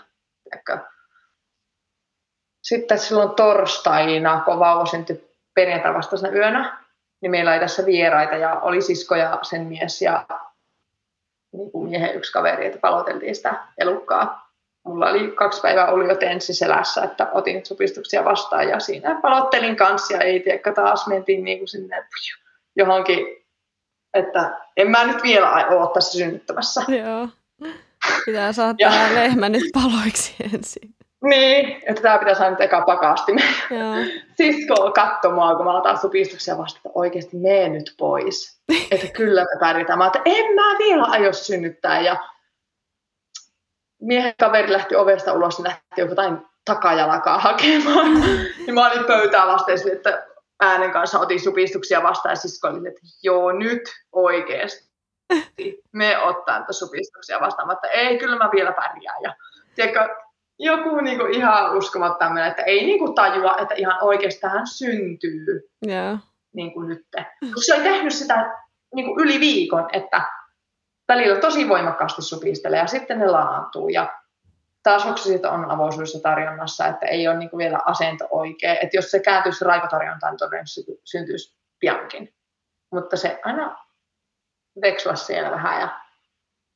sitten silloin torstaina, kun vauva syntyi perjantai vastaisena yönä, niin meillä oli tässä vieraita ja oli sisko ja sen mies ja niin kuin miehen yksi kaveri, että paloteltiin sitä elukkaa. Mulla oli kaksi päivää ollut jo tenssi selässä, että otin supistuksia vastaan ja siinä palottelin kanssa ja ei tiedä, taas mentiin niin kuin sinne johonkin, että en mä nyt vielä ole tässä synnyttämässä. Joo. Pitää saada lehmä nyt paloiksi ensin. Niin, että tämä pitäisi saada nyt eka pakasti. Sisko katsoi mua, kun mä otan supistuksia vasta, että oikeasti mene nyt pois. <laughs> että kyllä me pärjätään. Mä että en mä vielä aio synnyttää. Ja miehen kaveri lähti ovesta ulos, niin lähti jotain takajalakaa hakemaan. <laughs> niin mä olin pöytää vasten sille, että äänen kanssa otin supistuksia vastaan ja sisko oli, että joo nyt oikeasti. <laughs> Me ottaa supistuksia vastaan, mutta ei, kyllä mä vielä pärjään. Ja, tiedätkö, joku niinku ihan uskomattominen, että ei niinku tajua, että ihan oikeasti hän syntyy yeah. niinku nyt. Se oli tehnyt sitä niinku yli viikon, että välillä tosi voimakkaasti supistelee ja sitten ne laantuu. Ja taas oksasit on avoisuudessa tarjonnassa, että ei ole niinku vielä asento oikea. Että jos se kääntyisi raikotarjontaan, niin todennäköisesti syntyisi piankin. Mutta se aina vekslasi siellä vähän ja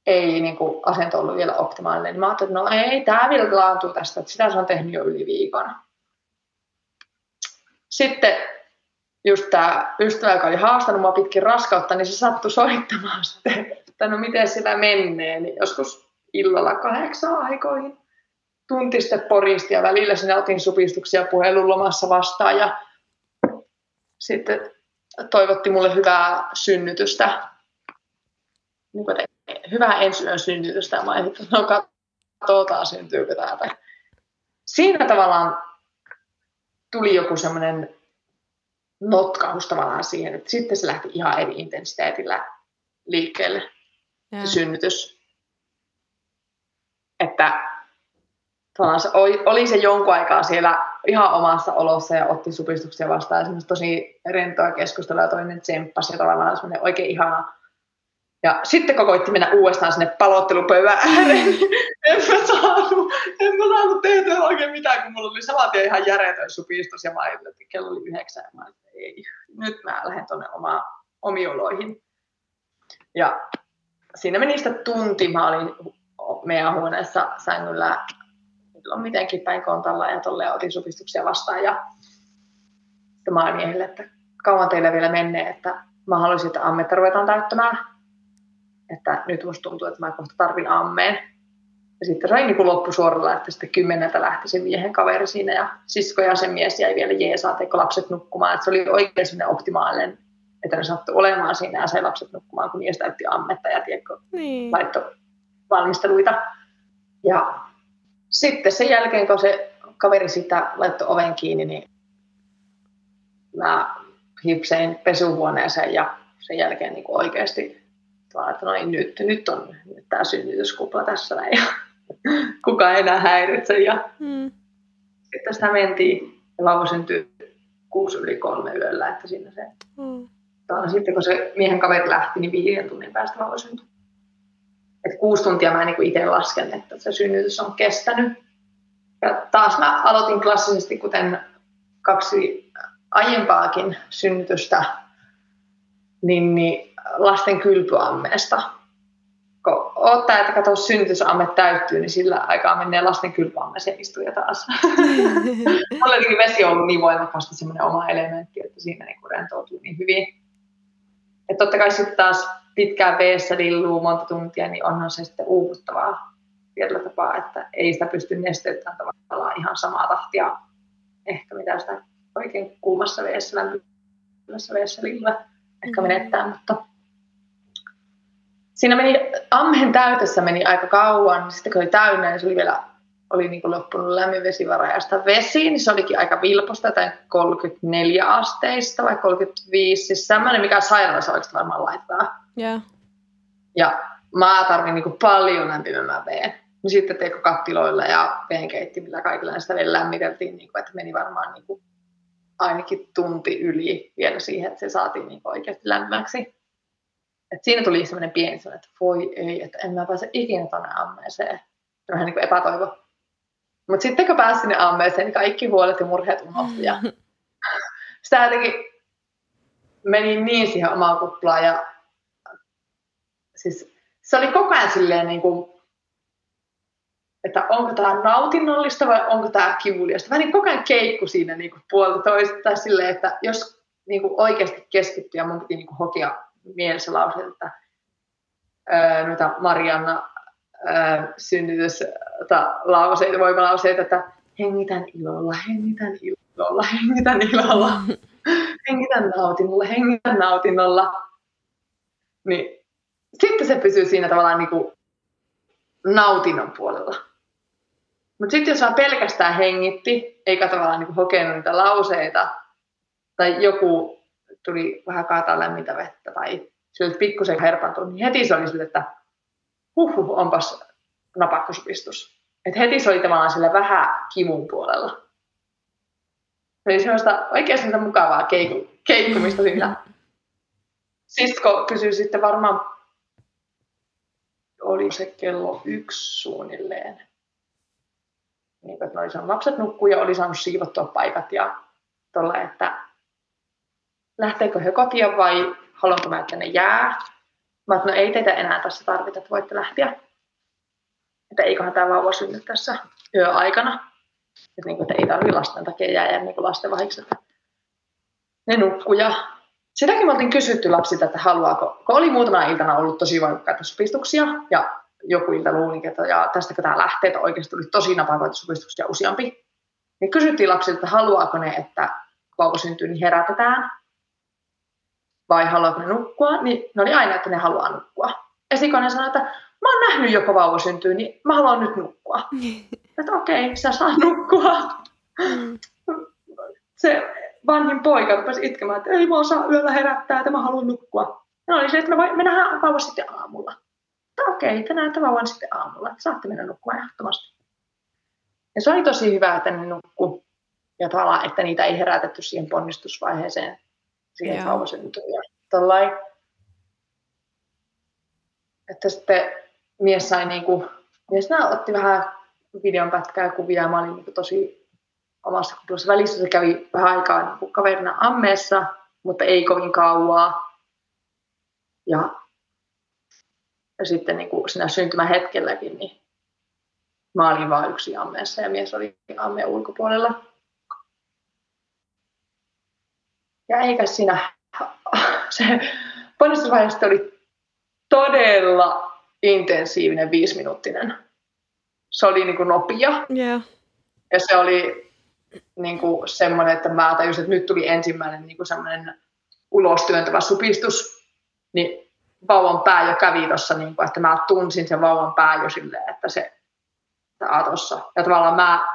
ei niin kuin, asento ollut vielä optimaalinen, niin mä ajattelin, että no ei, tämä vielä laantuu tästä, että sitä se on tehnyt jo yli viikon. Sitten just tämä ystävä, joka oli haastanut mua pitkin raskautta, niin se sattui soittamaan sitten, että no miten sillä menee, niin joskus illalla kahdeksan aikoihin tunti sitten poristi ja välillä sinä otin supistuksia puhelun lomassa vastaan ja sitten toivotti mulle hyvää synnytystä. Niin hyvää ensiyön synnytystä. Mä ajattelin, että no katsotaan syntyykö täältä. Siinä tavallaan tuli joku semmoinen notkaus tavallaan siihen, että sitten se lähti ihan eri intensiteetillä liikkeelle, ja. se synnytys. Että tavallaan se oli, oli se jonkun aikaa siellä ihan omassa olossa ja otti supistuksia vastaan. Ja tosi rentoa keskustelua ja toinen tsemppasi ja tavallaan semmoinen oikein ihana. Ja sitten kun koitti mennä uudestaan sinne palottelupöydän ääreen, niin <laughs> en mä saanut, en mä saanut tehdä oikein mitään, kun mulla oli saman tien ihan järjetön supistus ja mä ajattelin, että kello oli yhdeksän ja mä ajattelin, ei, nyt mä lähden tuonne oma, omioloihin. Ja siinä meni sitä tunti, mä olin meidän huoneessa sängyllä on mitenkin päin kontalla ja tolleen otin supistuksia vastaan ja sitten maamiehille, että kauan teillä vielä menee, että mä haluaisin, että ammetta ruvetaan täyttämään. Että nyt musta tuntuu, että mä kohta tarvin ammeen. Ja sitten sain niin loppusuoralla, että sitten kymmeneltä lähti se miehen kaveri siinä ja sisko ja se mies jäi vielä jeesaa, teikö lapset nukkumaan. Että se oli oikein sellainen optimaalinen, että ne sattui olemaan siinä ja sai lapset nukkumaan, kun mies täytti ammetta ja tiedätkö, niin. laittoi valmisteluita. Ja sitten sen jälkeen, kun se kaveri sitä laittoi oven kiinni, niin mä hipsein pesuhuoneeseen ja sen jälkeen niin oikeasti vaan, että noin nyt, nyt on tämä synnytyskupla tässä näin <laughs> ja kukaan ei enää häiritse. Ja hmm. Sitten sitä mentiin ja vauva syntyi kuusi yli kolme yöllä, että siinä se... Hmm. Sitten kun se miehen kaveri lähti, niin viiden tunnin päästä vauva syntyi. Et kuusi tuntia mä niin itse lasken, että se synnytys on kestänyt. Ja taas mä aloitin klassisesti, kuten kaksi aiempaakin synnytystä, niin, niin lasten kylpyammeesta. Kun ottaa, että katso synnytysamme täyttyy, niin sillä aikaa menee lasten kylpyammeeseen istuja taas. <laughs> Mulla oli vesi ollut niin voimakkaasti semmoinen oma elementti, että siinä niin rentoutuu niin hyvin. Että totta kai sitten taas pitkään veessä lilluu monta tuntia, niin onhan se sitten uuvuttavaa tietyllä tapaa, että ei sitä pysty nesteyttämään tavallaan ihan samaa tahtia ehkä mitä sitä oikein kuumassa veessä, lämpimässä veessä lilluu ehkä mm. menettää, mutta siinä meni, ammen täytössä meni aika kauan, sitten kun oli täynnä, niin se oli vielä oli niin kuin loppunut lämmin vesivara ja sitä vesi, niin se olikin aika vilposta, tai 34 asteista vai 35, siis semmoinen, mikä sairaalassa oikeasti varmaan laittaa. Yeah. Ja mä tarvin niin paljon lämpimämmän veen. Niin sitten teikö kattiloilla ja veenkeittimillä kaikilla sitä vielä lämmiteltiin, niin kuin, että meni varmaan niin kuin ainakin tunti yli vielä siihen, että se saatiin niin oikeasti lämpimäksi. Et siinä tuli semmoinen pieni sellainen, että voi ei, että en mä pääse ikinä tuonne ammeeseen. Vähän niin kuin epätoivo. Mutta sitten kun pääsin sinne ammeeseen, niin kaikki huolet ja murheet unohtui. Ja <laughs> sitä jotenkin meni niin siihen omaan kuplaan ja siis se oli koko ajan silleen niin kuin, että onko tämä nautinnollista vai onko tämä kivuliasta. Vähän niin koko ajan keikku siinä niin kuin puolta toista tai silleen, että jos niin kuin oikeasti keskittyy ja mun piti niin kuin hokea mielessä lauseet, että öö, noita Marianna öö, synnytyslauseita, voimalauseita, että hengitän ilolla, hengitän ilolla, hengitän ilolla, <laughs> hengitän nautinnolla, hengitän nautinnolla. Niin sitten se pysyy siinä tavallaan niin kuin nautinnon puolella. Mutta sitten jos vaan pelkästään hengitti, eikä tavallaan niin hokenut niitä lauseita, tai joku tuli vähän kaataa lämmintä vettä, tai siltä pikkusen herpantunut, niin heti se oli sille, että huh, onpas napakkosupistus. Et heti se oli tavallaan sillä vähän kivun puolella. Se oli semmoista oikein semmoista mukavaa keikku, keikkumista siinä. Sisko kysyi sitten varmaan oli se kello yksi suunnilleen. Niin, että saanut lapset nukkua ja oli saanut siivottua paikat ja tuolla, että lähteekö he kotia vai haluanko mä, että ne jää. Mä että no ei teitä enää tässä tarvita, että voitte lähteä. Että eiköhän tämä vauva synny tässä yöaikana. Että, niin kuin, että ei tarvitse lasten takia jää niin lasten vahiksi, ne nukkuu ja sitäkin me oltiin kysytty lapsilta, että haluaako, kun oli muutamana iltana ollut tosi voimakkaita supistuksia, ja joku ilta luulin, että ja tästäkö tämä lähtee, että oikeasti tuli tosi napavoita supistuksia useampi, niin kysyttiin lapsilta, että haluaako ne, että vauva syntyy, niin herätetään. Vai haluatko ne nukkua, niin ne oli aina, että ne haluaa nukkua. Esikoinen sanoi, että mä oon nähnyt joko vauva syntyy, niin mä haluan nyt nukkua. <laughs> että okei, okay, sä saa nukkua. Mm. Se vanhin poika rupesi itkemään, että ei mä osaa yöllä herättää, että mä haluan nukkua. No oli se, että me, me nähdään vauva sitten aamulla. Että okei, okay, te näette vauvan sitten aamulla, että saatte mennä nukkua ehdottomasti. Ja se oli tosi hyvä, että ne nukkuu. Ja tavallaan, että niitä ei herätetty siihen ponnistusvaiheeseen, siihen Joo. vauva syntyy. Ja tollain. Että sitten mies sai niinku, mies nää otti vähän videon pätkää ja kuvia. Mä olin niinku tosi omassa kuplassa välissä. Se kävi vähän aikaa niinku kaverina ammeessa, mutta ei kovin kauaa. Ja, ja sitten niinku siinä syntymähetkelläkin, niin mä olin vain yksi ammeessa ja mies oli ammeen ulkopuolella. Ja eikä siinä, se ponnistusvaiheesta oli todella intensiivinen viisiminuuttinen. Se oli niin kuin nopea. Yeah. Ja se oli niin kuin semmoinen, että mä tajusin, että nyt tuli ensimmäinen niin kuin semmoinen ulostyöntävä supistus. Niin vauvan pää jo kävi tuossa, niin kuin, että mä tunsin sen vauvan pää jo silleen, että se tuossa. Ja tavallaan mä,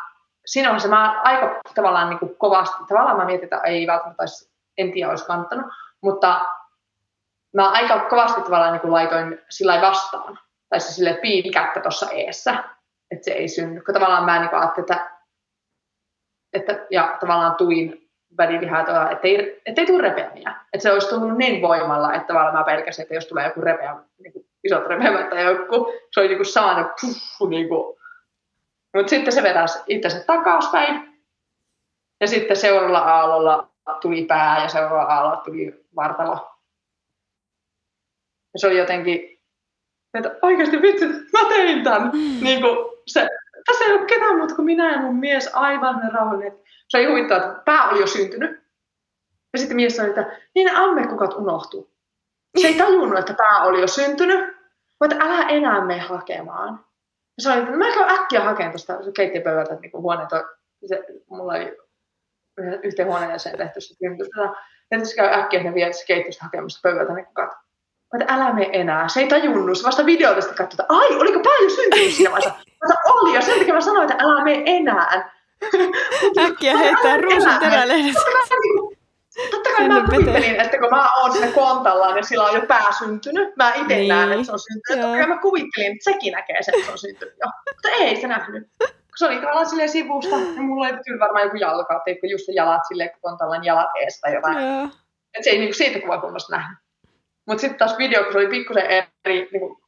siinä on se mä aika tavallaan niin kuin kovasti, tavallaan mä mietin, että ei välttämättä olisi, en tiedä olisi kannattanut, mutta mä aika kovasti tavallaan niin kuin laitoin sillä vastaan, tai se sille piikättä tuossa eessä, että se ei synny. Kun tavallaan mä niin ajattelin, että, että, ja tavallaan tuin välilihaa, että ei, että ei tule repeämiä. Että se olisi tullut niin voimalla, että tavallaan mä pelkäsin, että jos tulee joku repeä, niin kuin isot repeämät tai joku, se oli niin kuin saanut puff, niin kuin, mutta sitten se vetäisi itsensä takaspäin. Ja sitten seuraavalla aallolla tuli pää ja seuraavalla aallolla tuli vartalo. Ja se oli jotenkin, että oikeasti vitsi, mä tein tämän. Mm. Niin kuin se, tässä ei ole ketään muuta kuin minä ja mun mies aivan rauhallinen. Se oli huvittava, että pää oli jo syntynyt. Ja sitten mies sanoi, että niin ne ammekukat unohtuu. Se ei tajunnut, että pää oli jo syntynyt, mutta älä enää mene hakemaan se oli, että mä käyn äkkiä hakemaan tuosta keittiöpöydältä niin huoneet, se, mulla oli yhteen huoneeseen tehty se synnytystä. Ja se käy äkkiä, ne vie se keittiöstä hakemassa pöydältä, niin kat. Että älä mene enää. Se ei tajunnut. Se vasta videolta sitten katsoi, että ai, oliko paljon syntynyt siinä vaiheessa? Mä oli, ja sen takia mä sanoin, että älä mene enää. Äkkiä heittää ruusun terälehdet. Totta kai mä kuvittelin, että kun mä oon siinä kontalla, niin sillä on jo pää syntynyt. Mä itse niin. näen, että se on syntynyt. Totta kai mä kuvittelin, että sekin näkee sen, että se on syntynyt jo. Mutta ei se nähnyt. Kun se oli tavallaan silleen sivusta, ja mulla oli kyllä varmaan joku jalka, että just jalat silleen, kun kontalla niin jalat ees tai jotain. Että se ei niinku siitä kuvakulmasta nähnyt. Mutta sitten taas video, kun se oli pikkusen eri niinku,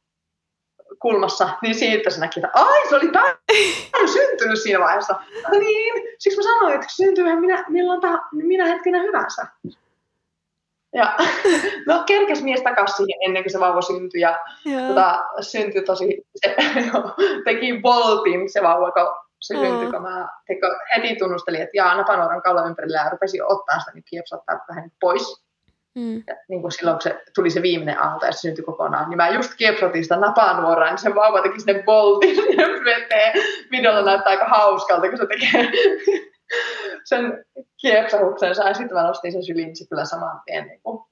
kulmassa, niin siitä se näki, että ai, se oli paljon <laughs> syntynyt siinä vaiheessa. Ja niin, siksi mä sanoin, että syntyyhän minä, milloin tah, minä hetkenä hyvänsä. Ja <laughs> no kerkes mies takaisin siihen ennen kuin se vauva syntyi ja tota, syntyi tosi, se <laughs> teki voltin se vauva, kun se mm. syntyi, kun mä teko, heti tunnustelin, että jaa, napanuoran kallo ympärillä ja rupesin ottaa sitä, niin kiepsottaa vähän pois. Mm. Ja niin kuin silloin, kun se tuli se viimeinen aalto ja se syntyi kokonaan, niin mä just kiepsotin sitä napanuoraa, niin se vauva teki sinne boltin <laughs> ja vetee. Videolla näyttää aika hauskalta, kun se tekee sen kiepsahuksensa. Ja sitten mä nostin sen syliin, niin kyllä saman tien niin kuin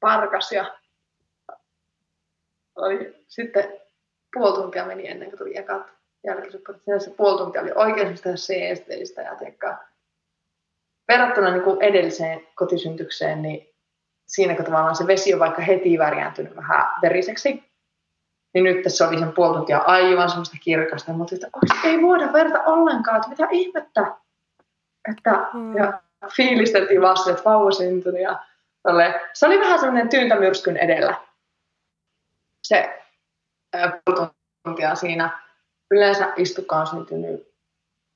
parkas. Ja oli sitten puoli tuntia meni ennen kuin tuli ekat jälkisuppat. Se puoli tuntia oli oikein sitä seesteistä ja tekkaa verrattuna niin kuin edelliseen kotisyntykseen, niin siinä kun tavallaan se vesi on vaikka heti värjääntynyt vähän veriseksi, niin nyt tässä oli sen puoli tuntia aivan semmoista kirkasta, mutta että ei voida verta ollenkaan, että mitä ihmettä. Että, mm. ja fiilisteltiin vasta, että vauva syntyi ja tolle. se oli vähän semmoinen tyyntämyrskyn edellä. Se puoli tuntia siinä. Yleensä istukka on syntynyt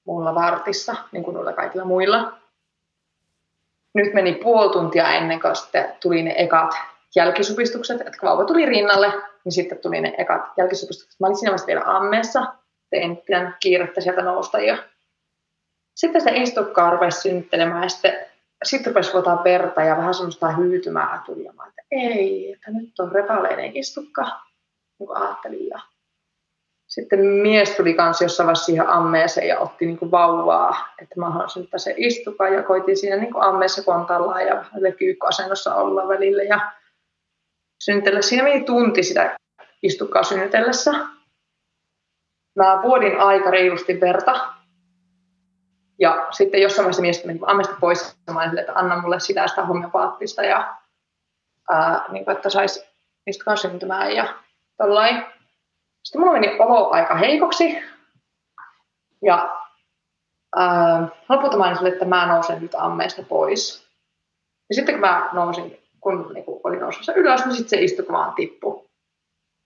mulla vartissa, niin kuin noilla kaikilla muilla nyt meni puoli tuntia ennen kuin sitten tuli ne ekat jälkisupistukset, että vauva tuli rinnalle, niin sitten tuli ne ekat jälkisupistukset. Mä olin siinä vaiheessa vielä ammeessa, tein pian kiirettä sieltä nousta ja sitten se istukkaa rupesi synnyttelemään ja sitten, sitten rupesi vuotaa verta ja vähän semmoista hyytymää mä että ei, että nyt on repaleinen istukka, niin kuin ajattelin. Ja sitten mies tuli kanssa jossain vaiheessa siihen ammeeseen ja otti niin kuin vauvaa, että mä haluaisin, se istukaa ja koitin siinä niin kuin ammeessa kontallaan ja kyykköasennossa olla välillä ja synnytellä. Siinä meni tunti sitä istukkaa synnytellessä. Mä vuodin aika reilusti verta ja sitten jossain vaiheessa mies meni ammesta pois mä että anna mulle sitä sitä homeopaattista ja ää, niin kuin, että saisi istukaa syntymään ja tollain. Sitten mulla meni olo aika heikoksi. Ja ää, lopulta mä sille, että mä nousen nyt ammeesta pois. Ja sitten kun mä nousin, kun niin kun olin nousussa ylös, niin sitten se istu vaan tippu.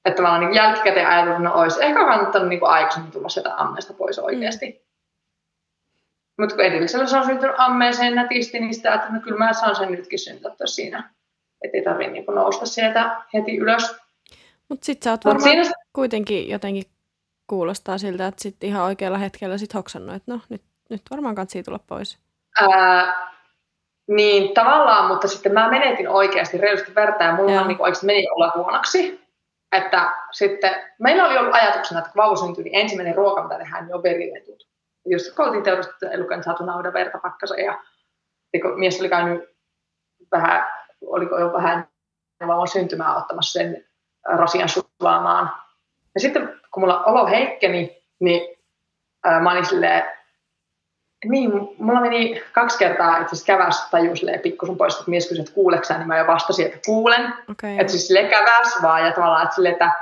Että mä olen niin jälkikäteen ajatellut, että no olisi ehkä kannattanut niin aikaisemmin tulla sieltä ammeesta pois oikeasti. Mm. Mutta kun edellisellä se on syntynyt ammeeseen nätisti, niin sitä, että no kyllä mä saan sen nytkin syntyä siinä. Että ei tarvitse niin nousta sieltä heti ylös. Mutta sitten sä oot varmaan siinä... kuitenkin jotenkin kuulostaa siltä, että sitten ihan oikealla hetkellä sit hoksannut, että no nyt, nyt varmaan kansi tulla pois. Ää, niin tavallaan, mutta sitten mä menetin oikeasti reilusti verta ja mulla niin oikeasti meni olla huonoksi. Että sitten meillä oli ollut ajatuksena, että kun vauva syntyi, niin ensimmäinen ruoka, mitä tehdään, niin on veriletut. Just kun oltiin teurastettu elukan saatu naudan verta pakkasa ja kun mies oli käynyt vähän, oliko jo vähän vauvan syntymää ottamassa sen rasian sulaamaan. Ja sitten kun mulla olo heikkeni, niin ää, mä olin silleen, niin, mulla meni kaksi kertaa itse asiassa käväs tajuu silleen pikkusen pois, että mies kysyi, että kuuleksä, niin mä jo vastasin, että kuulen. Okay. Että siis silleen käväs vaan ja tavallaan, että silleen, että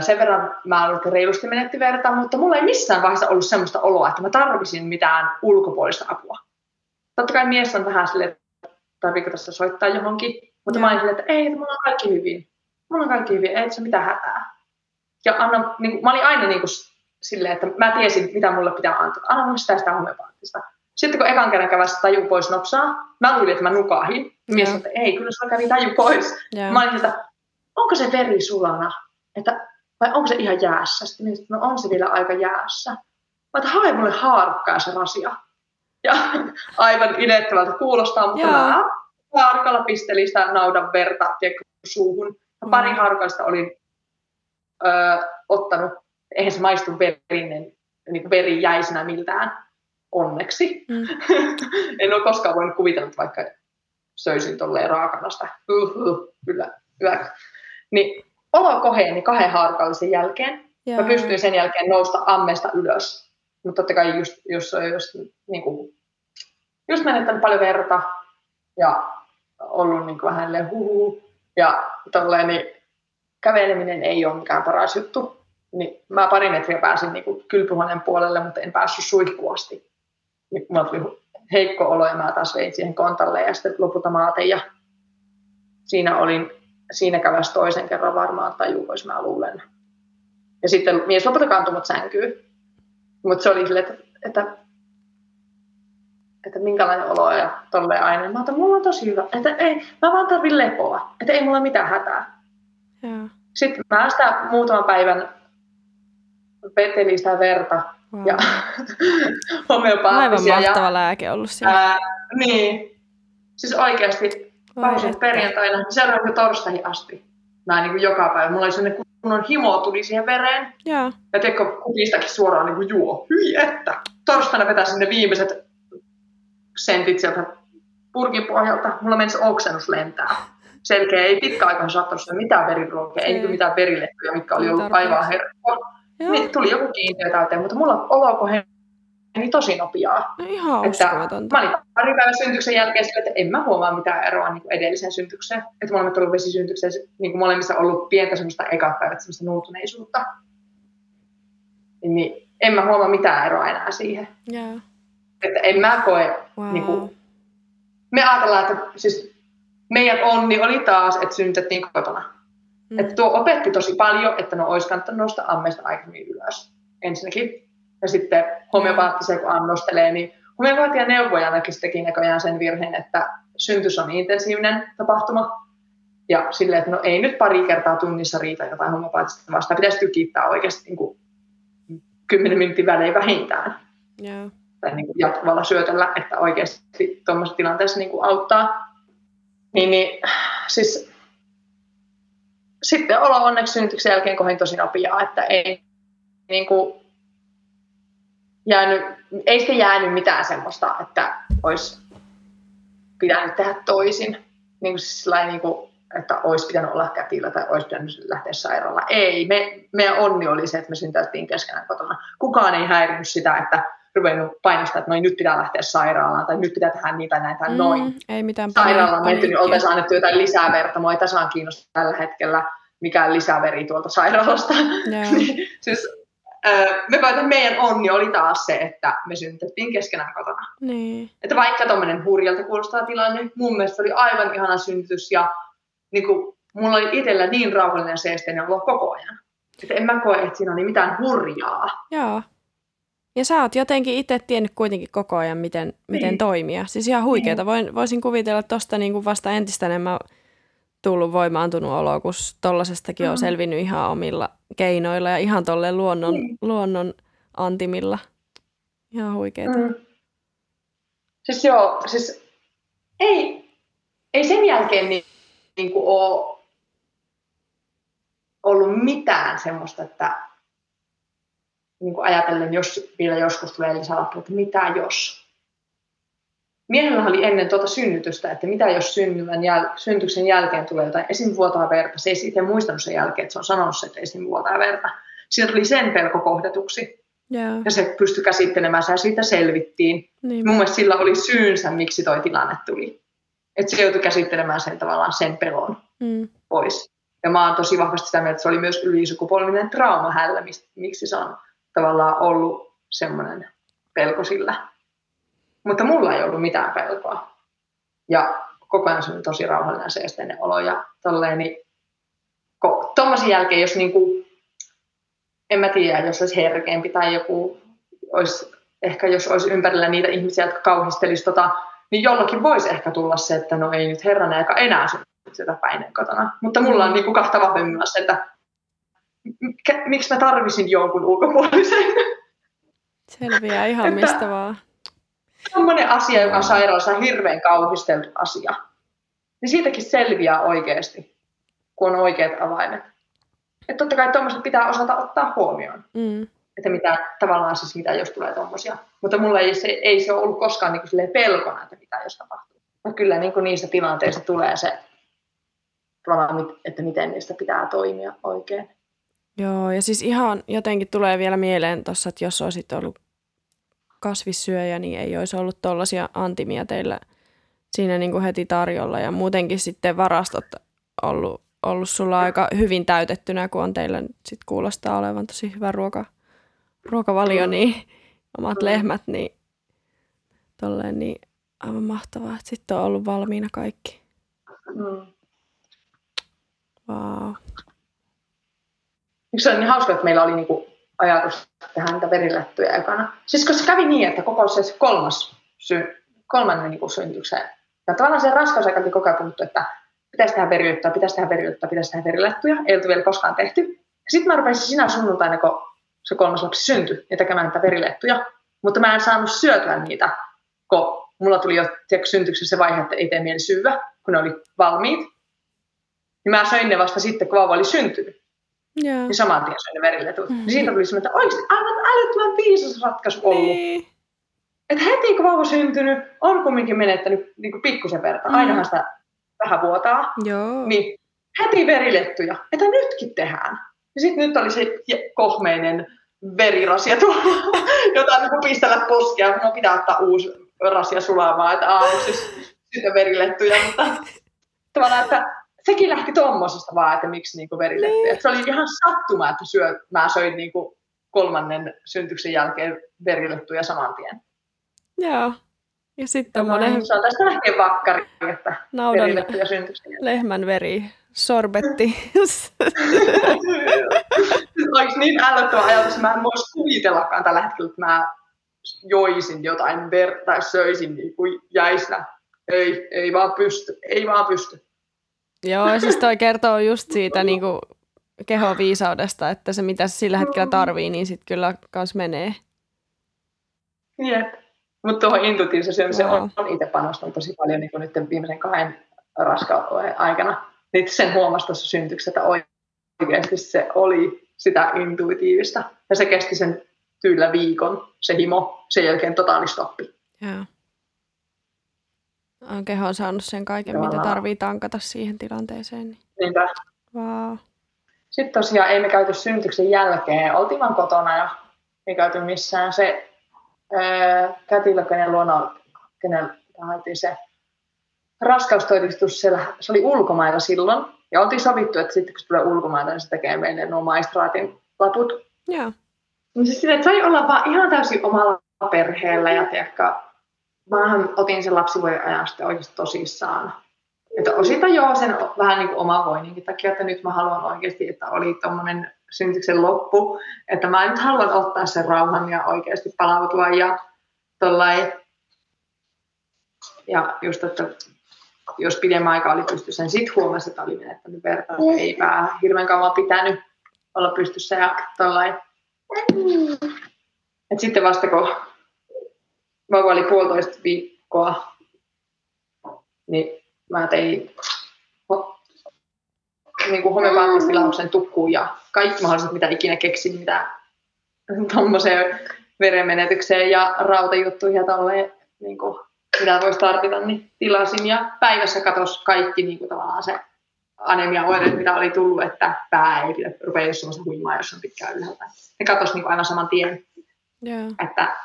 sen verran mä ollut reilusti menetti verta, mutta mulla ei missään vaiheessa ollut semmoista oloa, että mä tarvisin mitään ulkopuolista apua. Totta kai mies on vähän silleen, että tarviiko tässä soittaa johonkin, mutta mä olin silleen, että ei, että mulla on kaikki hyvin. Mulla on kaikki hyvin, ei se mitään hätää. Ja anna, niin, mä olin aina niin kuin, silleen, että mä tiesin, mitä mulle pitää antaa. Anna mulle sitä, sitä homepaattista. Sitten kun ekan kerran kävässä taju pois nopsaa, mä luulin, että mä nukahin. Mies sanoi, että ei, kyllä sulla kävi taju pois. Yeah. Mä olin että onko se veri sulana? Että, vai onko se ihan jäässä? Sitten mies no on se vielä aika jäässä. Mä että hae mulle haarukkaa se rasia. Ja <laughs> aivan idettävältä kuulostaa, mutta yeah. mä haarukalla pisteli sitä naudan verta tiedätkö, suuhun. Ja pari mm. haarukallista olin ottanut, eihän se maistu verinen, niin veri jäisenä miltään, onneksi. Mm. <laughs> en ole koskaan voinut kuvitella, että vaikka söisin tolleen raakanasta. Uhuh, kyllä, hyvä. Niin olo koheeni kahden haarukallisen jälkeen. Joo. Mä pystyin sen jälkeen nousta ammesta ylös. Mutta totta kai just, jos just, niin kuin, just menettänyt paljon verta ja ollut niin kuin vähän huhu ja tolleen, niin käveleminen ei ole mikään paras juttu. Niin mä pari metriä pääsin niin kuin kylpyhuoneen puolelle, mutta en päässyt suihkuasti. Niin mulla tuli heikko olo ja mä taas vein siihen kontalle ja sitten lopulta maaten ja siinä olin, siinä käväs toisen kerran varmaan tajuvois mä luulen. Ja sitten mies lopulta kantui mut sänkyyn. Mutta se oli silleen, että, että että minkälainen olo ja tolleen aina. Mä otan, mulla on tosi hyvä. Että ei, mä vaan tarvin lepoa. Että ei mulla mitään hätää. Ja. Sitten mä sitä muutaman päivän vetelin sitä verta wow. ja <laughs> homeopaattisia. Aivan mahtava ja, lääke ollut siellä. Ää, niin. Siis oikeasti pausin perjantaina, seuraavaksi torstaihin asti. Mä niin kuin joka päivä. Mulla oli sellainen kunnon himo tuli siihen vereen. Ja, ja teikö kukistakin suoraan niin kuin juo. Hyi että. Torstaina vetäisin ne viimeiset sentit sieltä purkin pohjalta. Mulla menisi oksennus lentää. Selkeä ei pitkä aika sattunut mitään veriruokia, ei, mitään verilehtoja, mikä oli ollut aivan herkkua. Niin tuli joku kiintiö täyteen, mutta mulla olo koheni tosi nopeaa. No ihan että Mä olin pari päivän syntyksen jälkeen että en mä huomaa mitään eroa niin kuin edelliseen syntykseen. Että molemmat ollut vesisyntykseen, niin kuin molemmissa ollut pientä semmoista ekat päivät semmoista nuutuneisuutta. Niin en mä huomaa mitään eroa enää siihen. Yeah. Että en mä koe, wow. niin kuin, me ajatellaan, että siis meidän onni oli taas, että synnytettiin kotona. Mm. Että tuo opetti tosi paljon, että no olisi kannattanut nousta ammeesta aikaisemmin ylös ensinnäkin. Ja sitten homeopaattisia, kun annostelee, niin homeopaatia neuvojanakin teki näköjään sen virheen, että syntys on intensiivinen tapahtuma. Ja silleen, että no ei nyt pari kertaa tunnissa riitä jotain homopaattista vastaan. Pitäisi tykittää oikeasti niin kuin 10 minuutin välein vähintään. Yeah tai niin kuin jatkuvalla syötöllä, että oikeasti tuommoisessa tilanteessa niin kuin auttaa. Niin, niin siis sitten olo onneksi synnytyksen jälkeen kohin tosi nopeaa, että ei niin kuin, jäänyt, ei sitten jäänyt mitään semmoista, että olisi pitänyt tehdä toisin. Niin kuin siis niin kuin, että olisi pitänyt olla kätillä tai olisi pitänyt lähteä sairaalaan. Ei, me, meidän onni oli se, että me syntäyttiin keskenään kotona. Kukaan ei häirinyt sitä, että ruvennut painostaa, että noin nyt pitää lähteä sairaalaan tai nyt pitää tehdä niitä näitä mm, noin. Ei mitään Sairaalaan menty, niin oltaisiin annettu jotain lisää verta. Mua ei tasaan kiinnosta tällä hetkellä mikään lisäveri tuolta sairaalasta. Yeah. <laughs> siis, me että meidän onni oli taas se, että me synnytettiin keskenään kotona. Niin. Että vaikka tuommoinen hurjalta kuulostaa tilanne, mun mielestä oli aivan ihana synnytys ja niin kuin, mulla oli itsellä niin rauhallinen seesteinen olo koko ajan. Että en mä koe, että siinä oli mitään hurjaa. Joo. Ja sä oot jotenkin itse tiennyt kuitenkin koko ajan, miten, miten niin. toimia. Siis ihan huikeeta. Niin. Voin, voisin kuvitella, että tosta niin kuin vasta entistä enemmän tullut voimaantunut olo, kun tollasestakin mm. on selvinnyt ihan omilla keinoilla ja ihan tolle luonnon, mm. luonnon antimilla. Ihan huikeeta. Mm. Siis joo, siis ei, ei sen jälkeen niin, niin kuin ole ollut mitään semmoista, että niin kuin ajatellen, jos vielä joskus tulee lisälappu, että mitä jos. Miehellä oli ennen tuota synnytystä, että mitä jos synnyvän jäl- syntyksen jälkeen tulee jotain esim. vuotaa verta. Se ei itse muistanut sen jälkeen, että se on sanonut se, että esim. vuotaa verta. Siinä tuli sen pelko kohdatuksi. Yeah. Ja se pystyi käsittelemään ja siitä selvittiin. Niin. Mun mielestä sillä oli syynsä, miksi toi tilanne tuli. Että se joutui käsittelemään sen tavallaan sen pelon mm. pois. Ja mä oon tosi vahvasti sitä mieltä, että se oli myös ylisukupolvinen trauma hällä, miksi se on tavallaan ollut semmoinen pelko sillä. Mutta mulla ei ollut mitään pelkoa. Ja koko ajan se oli tosi rauhallinen se esteinen olo ja tolleen, niin tuommoisen jälkeen, jos niinku, en mä tiedä, jos olisi herkempi tai joku olisi, ehkä jos olisi ympärillä niitä ihmisiä, jotka kauhistelisivat tota, niin jollakin voisi ehkä tulla se, että no ei nyt herrana, eikä enää sitä paineen kotona. Mutta mulla on mm. niinku kahta vahvemmin se, että miksi mä tarvisin jonkun ulkopuolisen. Selviää ihan mistä vaan. Sellainen asia, joka on sairaalassa hirveän kauhisteltu asia, niin siitäkin selviää oikeasti, kun on oikeat avaimet. Että totta kai tuommoiset pitää osata ottaa huomioon. Mm. Että mitä tavallaan siis mitä jos tulee tuommoisia. Mutta mulla ei se, ei se ole ollut koskaan niin pelkona, että mitä jos tapahtuu. Mutta kyllä niin kuin niissä tilanteissa tulee se, että miten niistä pitää toimia oikein. Joo, ja siis ihan jotenkin tulee vielä mieleen tuossa, että jos olisit ollut kasvissyöjä, niin ei olisi ollut tuollaisia antimia teillä siinä niin kuin heti tarjolla. Ja muutenkin sitten varastot ollut, ollut sulla aika hyvin täytettynä, kun on teillä sit kuulostaa olevan tosi hyvä ruoka, ruokavalio, niin <laughs> omat mm. lehmät, niin tolleen niin aivan mahtavaa, että sitten on ollut valmiina kaikki. Mm. Wow. Yksi on niin hauska, että meillä oli niinku ajatus tehdä niitä verilättyjä ekana. Siis koska se kävi niin, että koko se kolmas sy- kolmannen niinku synnytyksen. Ja tavallaan se raskausaika koko ajan puhuttu, että pitäisi tehdä verilättyä, pitäisi tehdä verilättyä, pitäisi tehdä verilättyä. Ei oltu vielä koskaan tehty. Sitten mä rupesin sinä sunnuntaina, kun se kolmas lapsi syntyi, ja tekemään niitä verilettuja. Mutta mä en saanut syötyä niitä, kun mulla tuli jo tiedätkö, syntyksessä se vaihe, että ei tee mieli syödä, kun ne oli valmiit. Niin mä söin ne vasta sitten, kun vauva oli syntynyt. Yeah. Niin saman tien söin veriletut. Mm. Niin siitä tuli semmoinen, että oikeasti aivan älyttömän viisas ratkaisu ollut. Niin. Että heti kun vauva syntynyt, on kumminkin menettänyt niin pikkusen verta. Mm. Ainahan sitä vähän vuotaa. Joo. Niin heti verilettuja, että nytkin tehdään. Ja sitten nyt oli se kohmeinen verirasia tuolla, <laughs> jota niin pistellä poskia. No pitää ottaa uusi rasia sulamaan, että aamuksi <laughs> sitten verilettuja, mutta tavallaan, että sekin lähti tuommoisesta vaan, että miksi niinku verilettuja. Niin. Se oli ihan sattuma, että syö, mä söin niinku kolmannen syntyksen jälkeen verilettuja saman tien. Joo. Ja sitten tommonen... Se on tästä lähtien vakkari, että Naudan verilettuja syntyksen jälkeen. lehmän veri sorbetti. <laughs> Olisi niin älyttömän ajatus, mä en voisi kuvitellakaan tällä hetkellä, että mä joisin jotain ver- tai söisin niin kuin jäisnä. Ei, ei vaan pysty, ei vaan pysty. Joo, siis toi kertoo just siitä niin kuin kehoviisaudesta, että se mitä se sillä hetkellä tarvii, niin sitten kyllä kans menee. Jep. Mutta tuohon intuitiiviseen se on, on itse panostanut tosi paljon niin nyt viimeisen kahden raskauden aikana. Niin sen huomasi tuossa syntyksessä, että oikeasti se oli sitä intuitiivista. Ja se kesti sen tyylä viikon, se himo, sen jälkeen totaalistoppi. Joo. Keho on saanut sen kaiken, Joo. mitä tarvii tankata siihen tilanteeseen. Niin. Niinpä. Wow. Sitten tosiaan ei me käyty synnytyksen jälkeen. Oltiin vaan kotona ja ei käyty missään. Se ää, kätilö, kenen luona, kenen se raskaustodistus, siellä, se oli ulkomailla silloin. Ja oltiin sovittu, että sitten kun se tulee ulkomailta, niin se tekee meille nuo maistraatin laput. Joo. Niin siis että sai olla vaan ihan täysin omalla perheellä ja tiedätkö, mä otin sen lapsivuoden ajan sitten oikeasti tosissaan. Että osita joo sen vähän niin kuin oma voininkin takia, että nyt mä haluan oikeasti, että oli tuommoinen synnytyksen loppu, että mä nyt haluan ottaa sen rauhan ja oikeasti palautua ja tollai. Ja just, että jos pidemmän aikaa oli pystyssä, niin sitten huomasi, että oli menettänyt verta, että ei pää hirveän kauan pitänyt olla pystyssä ja tollai. Et sitten vasta kun vauva oli puolitoista viikkoa, niin mä tein ho, niin kuin homeopaattistilauksen tukkuun ja kaikki mahdolliset, mitä ikinä keksin, mitä tuommoiseen verenmenetykseen ja rautajuttuihin ja tolleen, niin kuin, mitä voisi tarvita, niin tilasin. Ja päivässä katosi kaikki niin kuin tavallaan se anemia oireet, mitä oli tullut, että pää ei rupea jos semmoista huimaa, jos on pitkään ylhäältä. Ne katosi niin aina saman tien. Yeah. Että,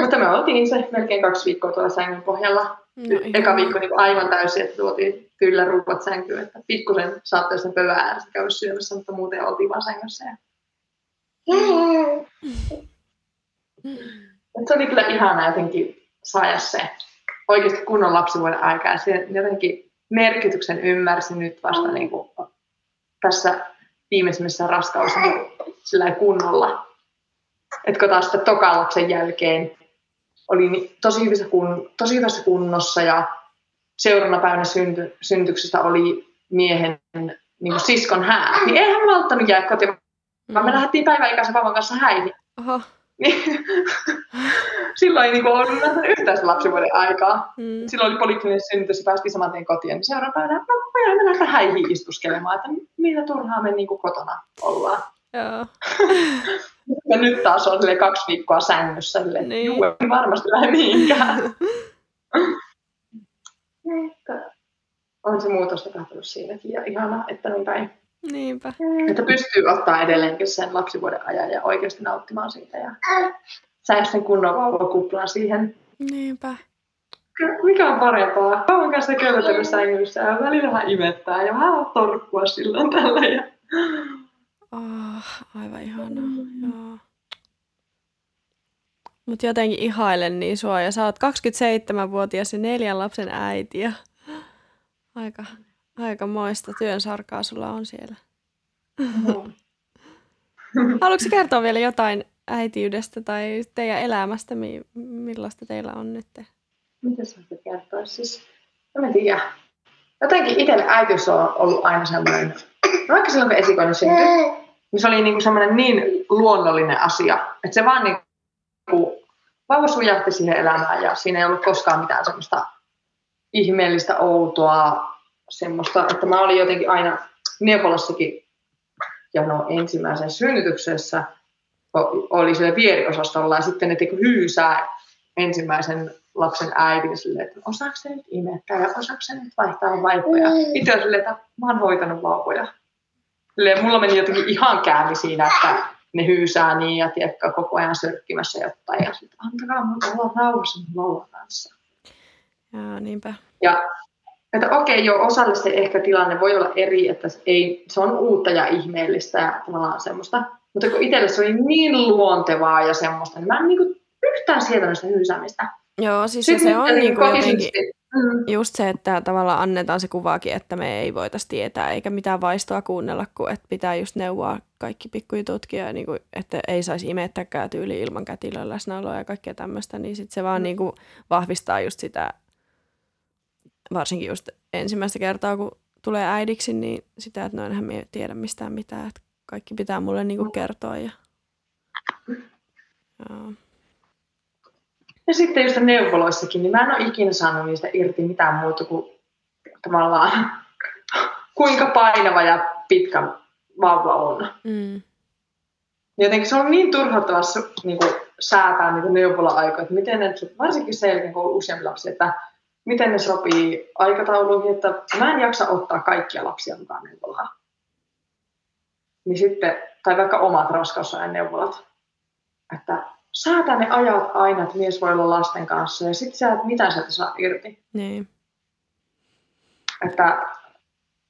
mutta me oltiin se melkein kaksi viikkoa tuolla sängyn pohjalla. No, Eka viikko niin aivan täysin, että tuotiin kyllä ruuat sänkyyn, että pikkusen saattoi sen pöydän äärestä käydä syömässä, mutta muuten oltiin vaan sängyssä. Ja... Et se oli kyllä ihanaa jotenkin saada se oikeasti kunnon lapsivuoden aikaa. Se jotenkin merkityksen ymmärsin nyt vasta niin kuin tässä viimeisimmässä raskaus niin kunnolla. Että taas sitten tokan lapsen jälkeen oli tosi hyvässä, kun, tosi hyvässä kunnossa ja seuraavana päivänä synty, syntyksestä oli miehen niin kuin siskon hää. Niin eihän hän malttanut jäädä kotiin, vaan me mm. lähdettiin päiväikäisen vauvan kanssa häihin. Oho. Niin, <laughs> silloin ei niin kuin ollut yhtään se lapsivuoden aikaa. Mm. Silloin oli poliittinen synnytys ja päästiin saman tien kotiin. Niin seuraavana päivänä, no mennä sitä häihin istuskelemaan, että mitä turhaa me niin kuin kotona ollaan. Joo. <laughs> ja nyt taas on kaksi viikkoa sängyssä. Silleen, niin. Juu, ei varmasti lähde mihinkään. <laughs> on se muutos tapahtunut siinäkin ja ihana, että niin päin. Niinpä. Että pystyy ottaa edelleenkin sen lapsivuoden ajan ja oikeasti nauttimaan siitä ja saada sen kunnon vauvakuplan siihen. Niinpä. Mikä on parempaa? Vauvan kanssa köllötellä sängyssä ja välillä vähän imettää ja vähän torkkua silloin tällä. Ja... Oh, aivan ihanaa, joo. Mutta jotenkin ihailen niin sua. Ja sä oot 27-vuotias ja neljän lapsen äiti. Ja aika, aika moista työn sarkaa sulla on siellä. Mm. <laughs> Haluatko kertoa vielä jotain äitiydestä tai teidän elämästä, millaista teillä on nyt? Mitä sä kertoa? Siis, en tiedä. Jotenkin itselle äitiys on ollut aina semmoinen, vaikka silloin kun esikoinen syntyi, niin se oli niinku semmoinen niin luonnollinen asia, että se vaan niinku, vauva sujahti siihen elämään ja siinä ei ollut koskaan mitään semmoista ihmeellistä, outoa, semmoista, että mä olin jotenkin aina neuvolassakin ja no ensimmäisen synnytyksessä oli siellä vieriosastolla ja sitten ne teki hyysää ensimmäisen lapsen äidin silleen, että osaako se nyt imettää ja osaako se nyt vaihtaa vaipoja. Itse on silleen, että mä oon hoitanut vauvoja. Silleen, mulla meni jotenkin ihan käämi siinä, että ne hyysää niin ja tiedätkö, koko ajan sörkkimässä jotain. Ja sitten antakaa mun olla rauhassa mun vauvan kanssa. Joo, niinpä. Ja että okei, joo, osalle se ehkä tilanne voi olla eri, että ei, se on uutta ja ihmeellistä ja tavallaan semmoista. Mutta kun itselle se oli niin luontevaa ja semmoista, niin mä en niinku yhtään sietänyt sitä hyysäämistä. Joo, siis se, se on niin kuin jotenkin mm. just se, että tavallaan annetaan se kuvaakin, että me ei voitaisi tietää eikä mitään vaistoa kuunnella, kun että pitää just neuvoa kaikki pikkujututkin ja niin kuin, että ei saisi imettäkään tyyli ilman kätilön läsnäoloa ja kaikkea tämmöistä, niin sitten se vaan mm. niin kuin vahvistaa just sitä, varsinkin just ensimmäistä kertaa, kun tulee äidiksi, niin sitä, että noinhan me ei tiedä mistään mitään, että kaikki pitää mulle niin kuin mm. kertoa ja, ja ja sitten just neuvoloissakin, niin mä en ole ikinä saanut niistä irti mitään muuta kuin tavallaan kuinka painava ja pitkä vauva on. Mm. Jotenkin se on niin turhauttavaa niin kuin, säätää niitä neuvola-aikoja, että miten ne, varsinkin se jälkeen, kun on useampi lapsi, että miten ne sopii aikatauluihin, että mä en jaksa ottaa kaikkia lapsia mukaan neuvolaan. Niin sitten, tai vaikka omat raskausajan neuvolat, että säätä ne ajat aina, että mies voi olla lasten kanssa, ja sitten sä et mitään sieltä saa irti. Niin. Että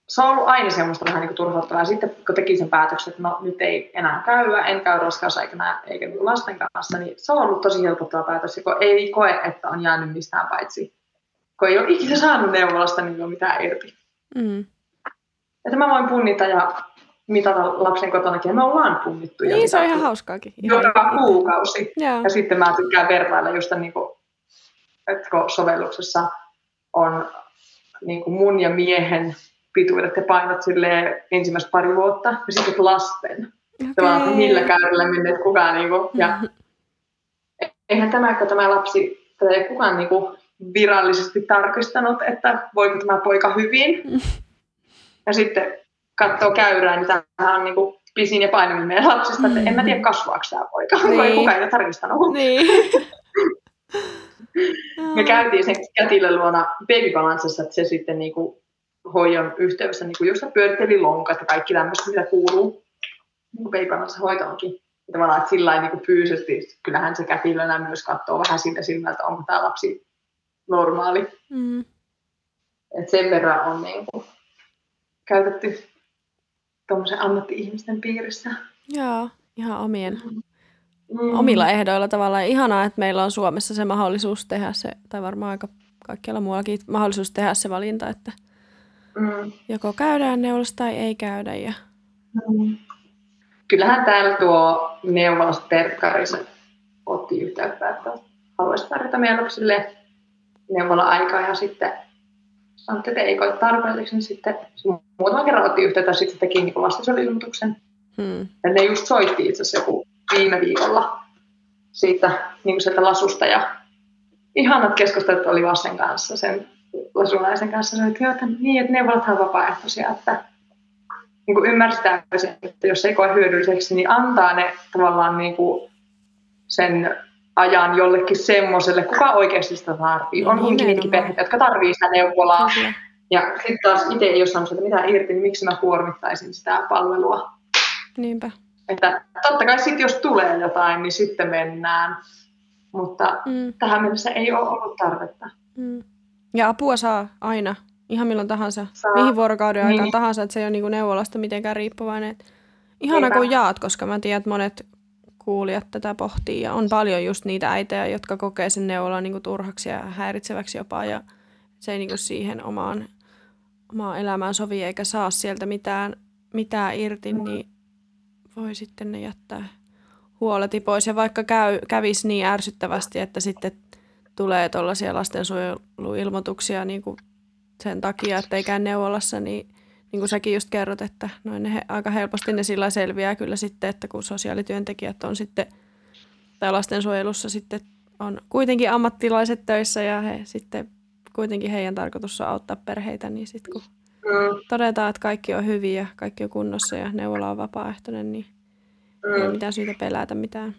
se on ollut aina semmoista vähän niin turhauttavaa. Sitten kun teki sen päätöksen, että no nyt ei enää käyä, en käy raskaus eikä, nää, eikä niin lasten kanssa, niin se on ollut tosi helpottava päätös, kun ei koe, että on jäänyt mistään paitsi. Kun ei ole ikinä saanut neuvolasta niin mitään irti. Mm. Että mä voin punnita ja mitata lapsen kotonakin, ja me ollaan punnittu. Niin, se on ihan hauskaakin. Ihan joka ihan kuukausi. Joo. Ja sitten mä tykkään vertailla just niin kuin, että kun sovelluksessa on niin kuin mun ja miehen pituudet ja painot sille ensimmäistä pari vuotta, ja sitten lasten. Okay. Tavallaan, että millä käydellä menneet kukaan. Niin kuin, ja eihän tämä, kun tämä lapsi, tätä ei kukaan niin kuin, virallisesti tarkistanut, että voiko tämä poika hyvin. Ja sitten katsoo käyrää, niin tämä on niin kuin, pisin ja painaminen meidän lapsista, että en mä tiedä kasvaako tämä poika, niin. ei kukaan ei ole tarkistanut. Niin. <laughs> Me käytiin sen kätilön luona babybalanssissa, että se sitten niin kuin, hoidon yhteydessä, niin kuin just pyöritteli lonkat ja kaikki tämmöistä, mitä kuuluu niin babybalanssa hoitoonkin. Ja tavallaan, että sillä niin kuin fyysisesti, kyllähän se kätilönä myös katsoo vähän siltä silmältä, onko tämä lapsi normaali. Mm. Et sen verran on niin kuin, käytetty tuommoisen ammatti-ihmisten piirissä. Joo, ihan omien, Mm. omilla ehdoilla tavallaan. Ihanaa, että meillä on Suomessa se mahdollisuus tehdä se, tai varmaan aika kaikkialla muuallakin mahdollisuus tehdä se valinta, että Mm. joko käydään neulassa tai ei käydä. Ja... Mm. Kyllähän täällä tuo neuvolasta terkkarisen otti yhteyttä, että haluaisi tarjota meidän lapsille neuvola-aikaa ja sitten sanottiin, että ei koe tarpeelliseksi, niin sitten muutaman kerran otti yhteyttä ja sitten teki niin lastensuojelilmoituksen. Hmm. Ja ne just soitti itse asiassa joku viime viikolla siitä niin kuin sieltä lasusta ja ihanat keskustelut oli vasten kanssa, sen lasunaisen kanssa. Oli, että, että niin, että neuvolathan vapaaehtoisia, että niin kuin ymmärtää sen, että jos ei koe hyödylliseksi, niin antaa ne tavallaan niin kuin sen ajan jollekin semmoiselle, kuka oikeasti sitä tarvii. On hyvinkin niitäkin perheitä, jotka tarvii sitä neuvolaa. Kyllä. Ja sitten taas itse ei ole saanut sitä mitään irti, niin miksi mä kuormittaisin sitä palvelua. Niinpä. Että totta kai sitten jos tulee jotain, niin sitten mennään. Mutta Mm. tähän mennessä ei ole ollut tarvetta. Mm. Ja apua saa aina, ihan milloin tahansa, Saa. mihin vuorokauden aikaan Niin. tahansa, että se ei ole niinku neuvolasta mitenkään riippuvainen. Et ihana Niinpä. kun jaat, koska mä tiedän, että monet kuulijat tätä pohtii ja on paljon just niitä äitejä, jotka kokee sen neuvolan niinku turhaksi ja häiritseväksi jopa ja se ei niinku siihen omaan, omaan elämään sovi eikä saa sieltä mitään, mitään irti, niin voi sitten ne jättää huoleti pois. Ja vaikka käy, kävisi niin ärsyttävästi, että sitten tulee tuollaisia lastensuojeluilmoituksia niin kuin sen takia, että ei käy neuvolassa, niin, niin kuin säkin just kerrot, että noin ne he, aika helposti ne sillä selviää kyllä sitten, että kun sosiaalityöntekijät on sitten, tai lastensuojelussa sitten on kuitenkin ammattilaiset töissä ja he sitten kuitenkin heidän tarkoitus on auttaa perheitä, niin sitten kun Mm, todetaan, että kaikki on hyvin ja kaikki on kunnossa ja neuvola on vapaaehtoinen, niin ei ole mm. mitään syytä pelätä mitään.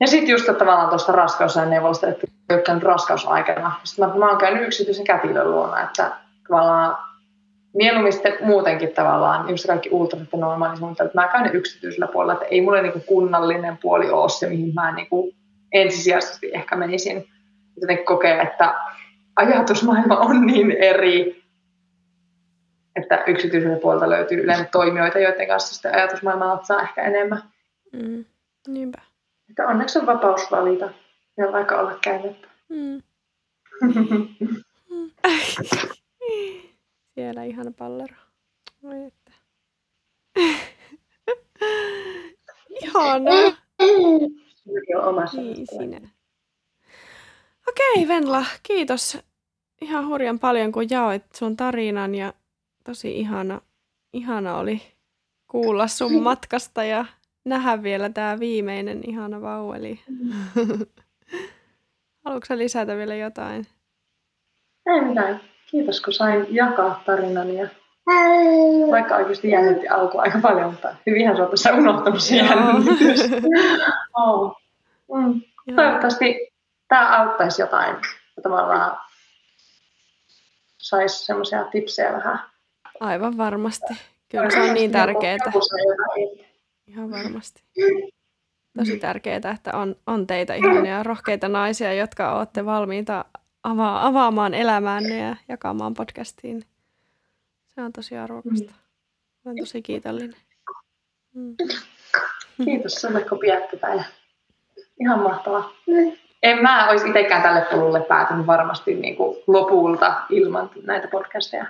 Ja sitten just tavallaan tuosta raskausajan neuvolasta, että ei käynyt raskausaikana. Sitten mä, mä oon käynyt yksityisen kätilön luona, että tavallaan mieluummin sitten muutenkin tavallaan, just kaikki ultrasit ja että mä käyn yksityisellä puolella, että ei mulle niinku kunnallinen puoli ole se, mihin mä niinku ensisijaisesti ehkä menisin. Jotenkin kokee, että ajatusmaailma on niin eri, että yksityiseltä puolelta löytyy yleensä toimijoita, joiden kanssa sitä ajatusmaailmaa saa ehkä enemmän. Mm. Niinpä. Että onneksi on vapaus valita ja vaikka olla käymättä. Mm. <laughs> <laughs> Siellä ihana pallero. Oi että. Ihana. Sekin on omassa Niin sinä. Okei Venla, kiitos ihan hurjan paljon kun jaoit sun tarinan ja tosi ihana, ihana oli kuulla sun <laughs> matkasta ja nähdä vielä tämä viimeinen ihana vauveli. <laughs> Haluatko sä lisätä vielä jotain? Ei mitään. Kiitos kun sain jakaa tarinani ja Vaikka oikeasti jännitti alku aika paljon, mutta hyvinhän se on tässä unohtanut se jännitys. <laughs> oh. mm. Toivottavasti tämä auttaisi jotain tavallaan saisi semmoisia tipsejä vähän. Aivan varmasti. Kyllä se on niin tärkeää. Ihan varmasti. Tosi tärkeää, että on, on teitä ihania rohkeita naisia, jotka olette valmiita ava- avaamaan elämäänne ja jakamaan podcastiin. Se on tosi arvokasta. Olen tosi kiitollinen. Mm. Kiitos sinulle, kun pidät tätä. Ihan mahtavaa. En mä olisi itsekään tälle polulle päätynyt varmasti niin kuin lopulta ilman näitä podcasteja.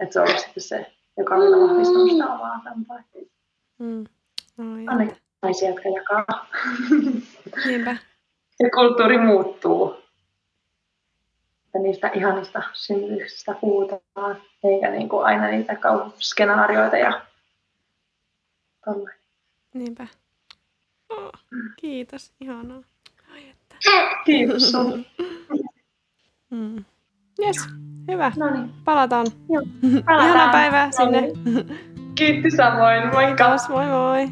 Että se olisi sitten se, joka on vielä vahvistanut sitä omaa kantaa. Mm. Aina naisia, jotka jakaa. Niinpä. Ja kulttuuri muuttuu. Että niistä ihanista synnytyksistä puhutaan, eikä niin kuin aina niitä kauhuskenaarioita ja tolle. Niinpä. Oh, kiitos, ihanaa. Kiitos sun. <laughs> Mm. Yes, hyvä. No niin. Palataan. Joo, <laughs> palataan. Ihanaa päivää sinne. Kiitti samoin, moikka. Kiitos, moi moi.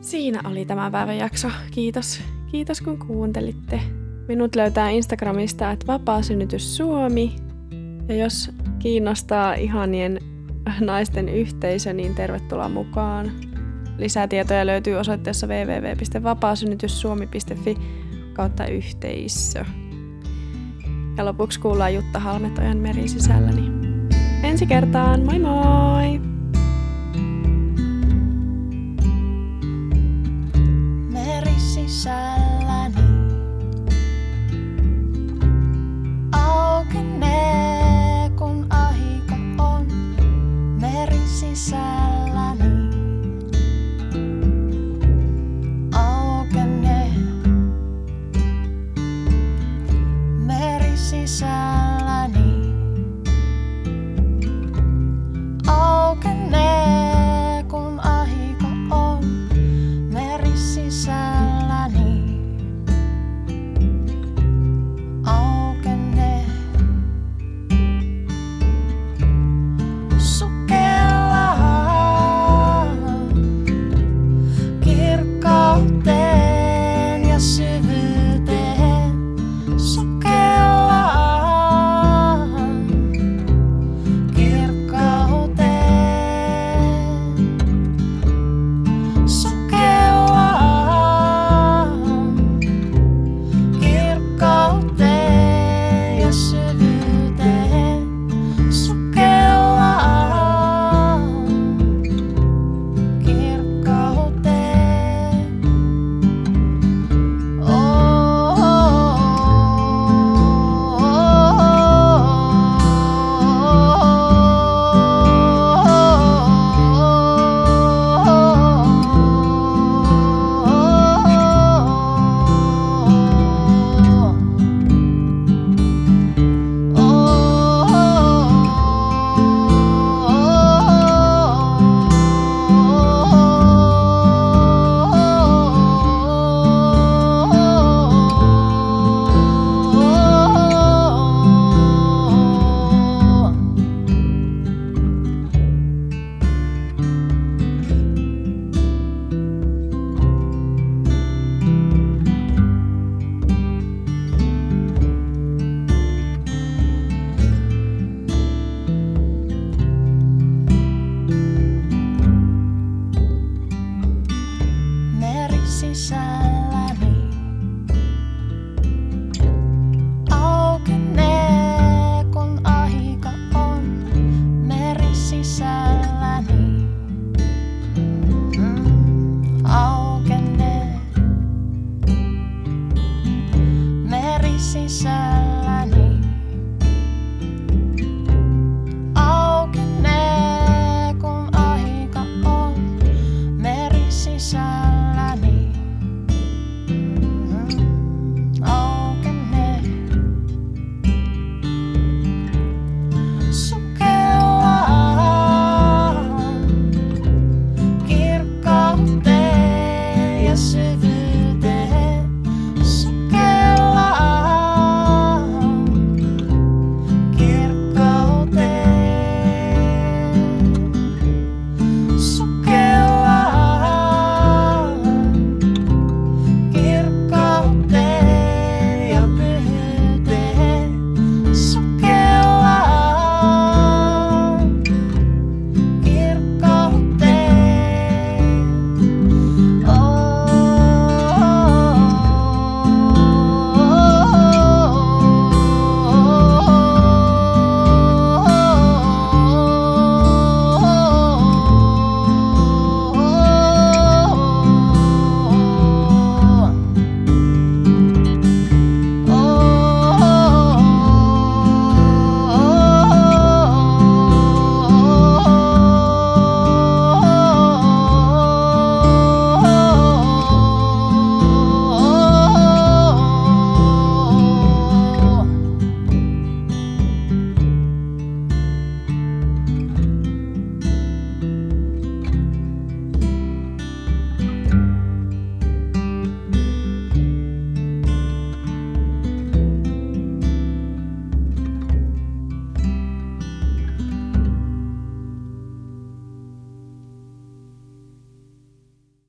Siinä oli tämä päivän jakso. Kiitos. Kiitos kun kuuntelitte. Minut löytää Instagramista, että vapaasynnytys Suomi. Ja jos kiinnostaa ihanien naisten yhteisö, niin tervetuloa mukaan. Lisätietoja löytyy osoitteessa www.vapaasynnytyssuomi.fi kautta yhteisö. Ja lopuksi kuullaan Jutta Halmetojan meri sisälläni. Ensi kertaan, moi moi! Meri sisälläni sisälläni. Aukenee meri sisälläni.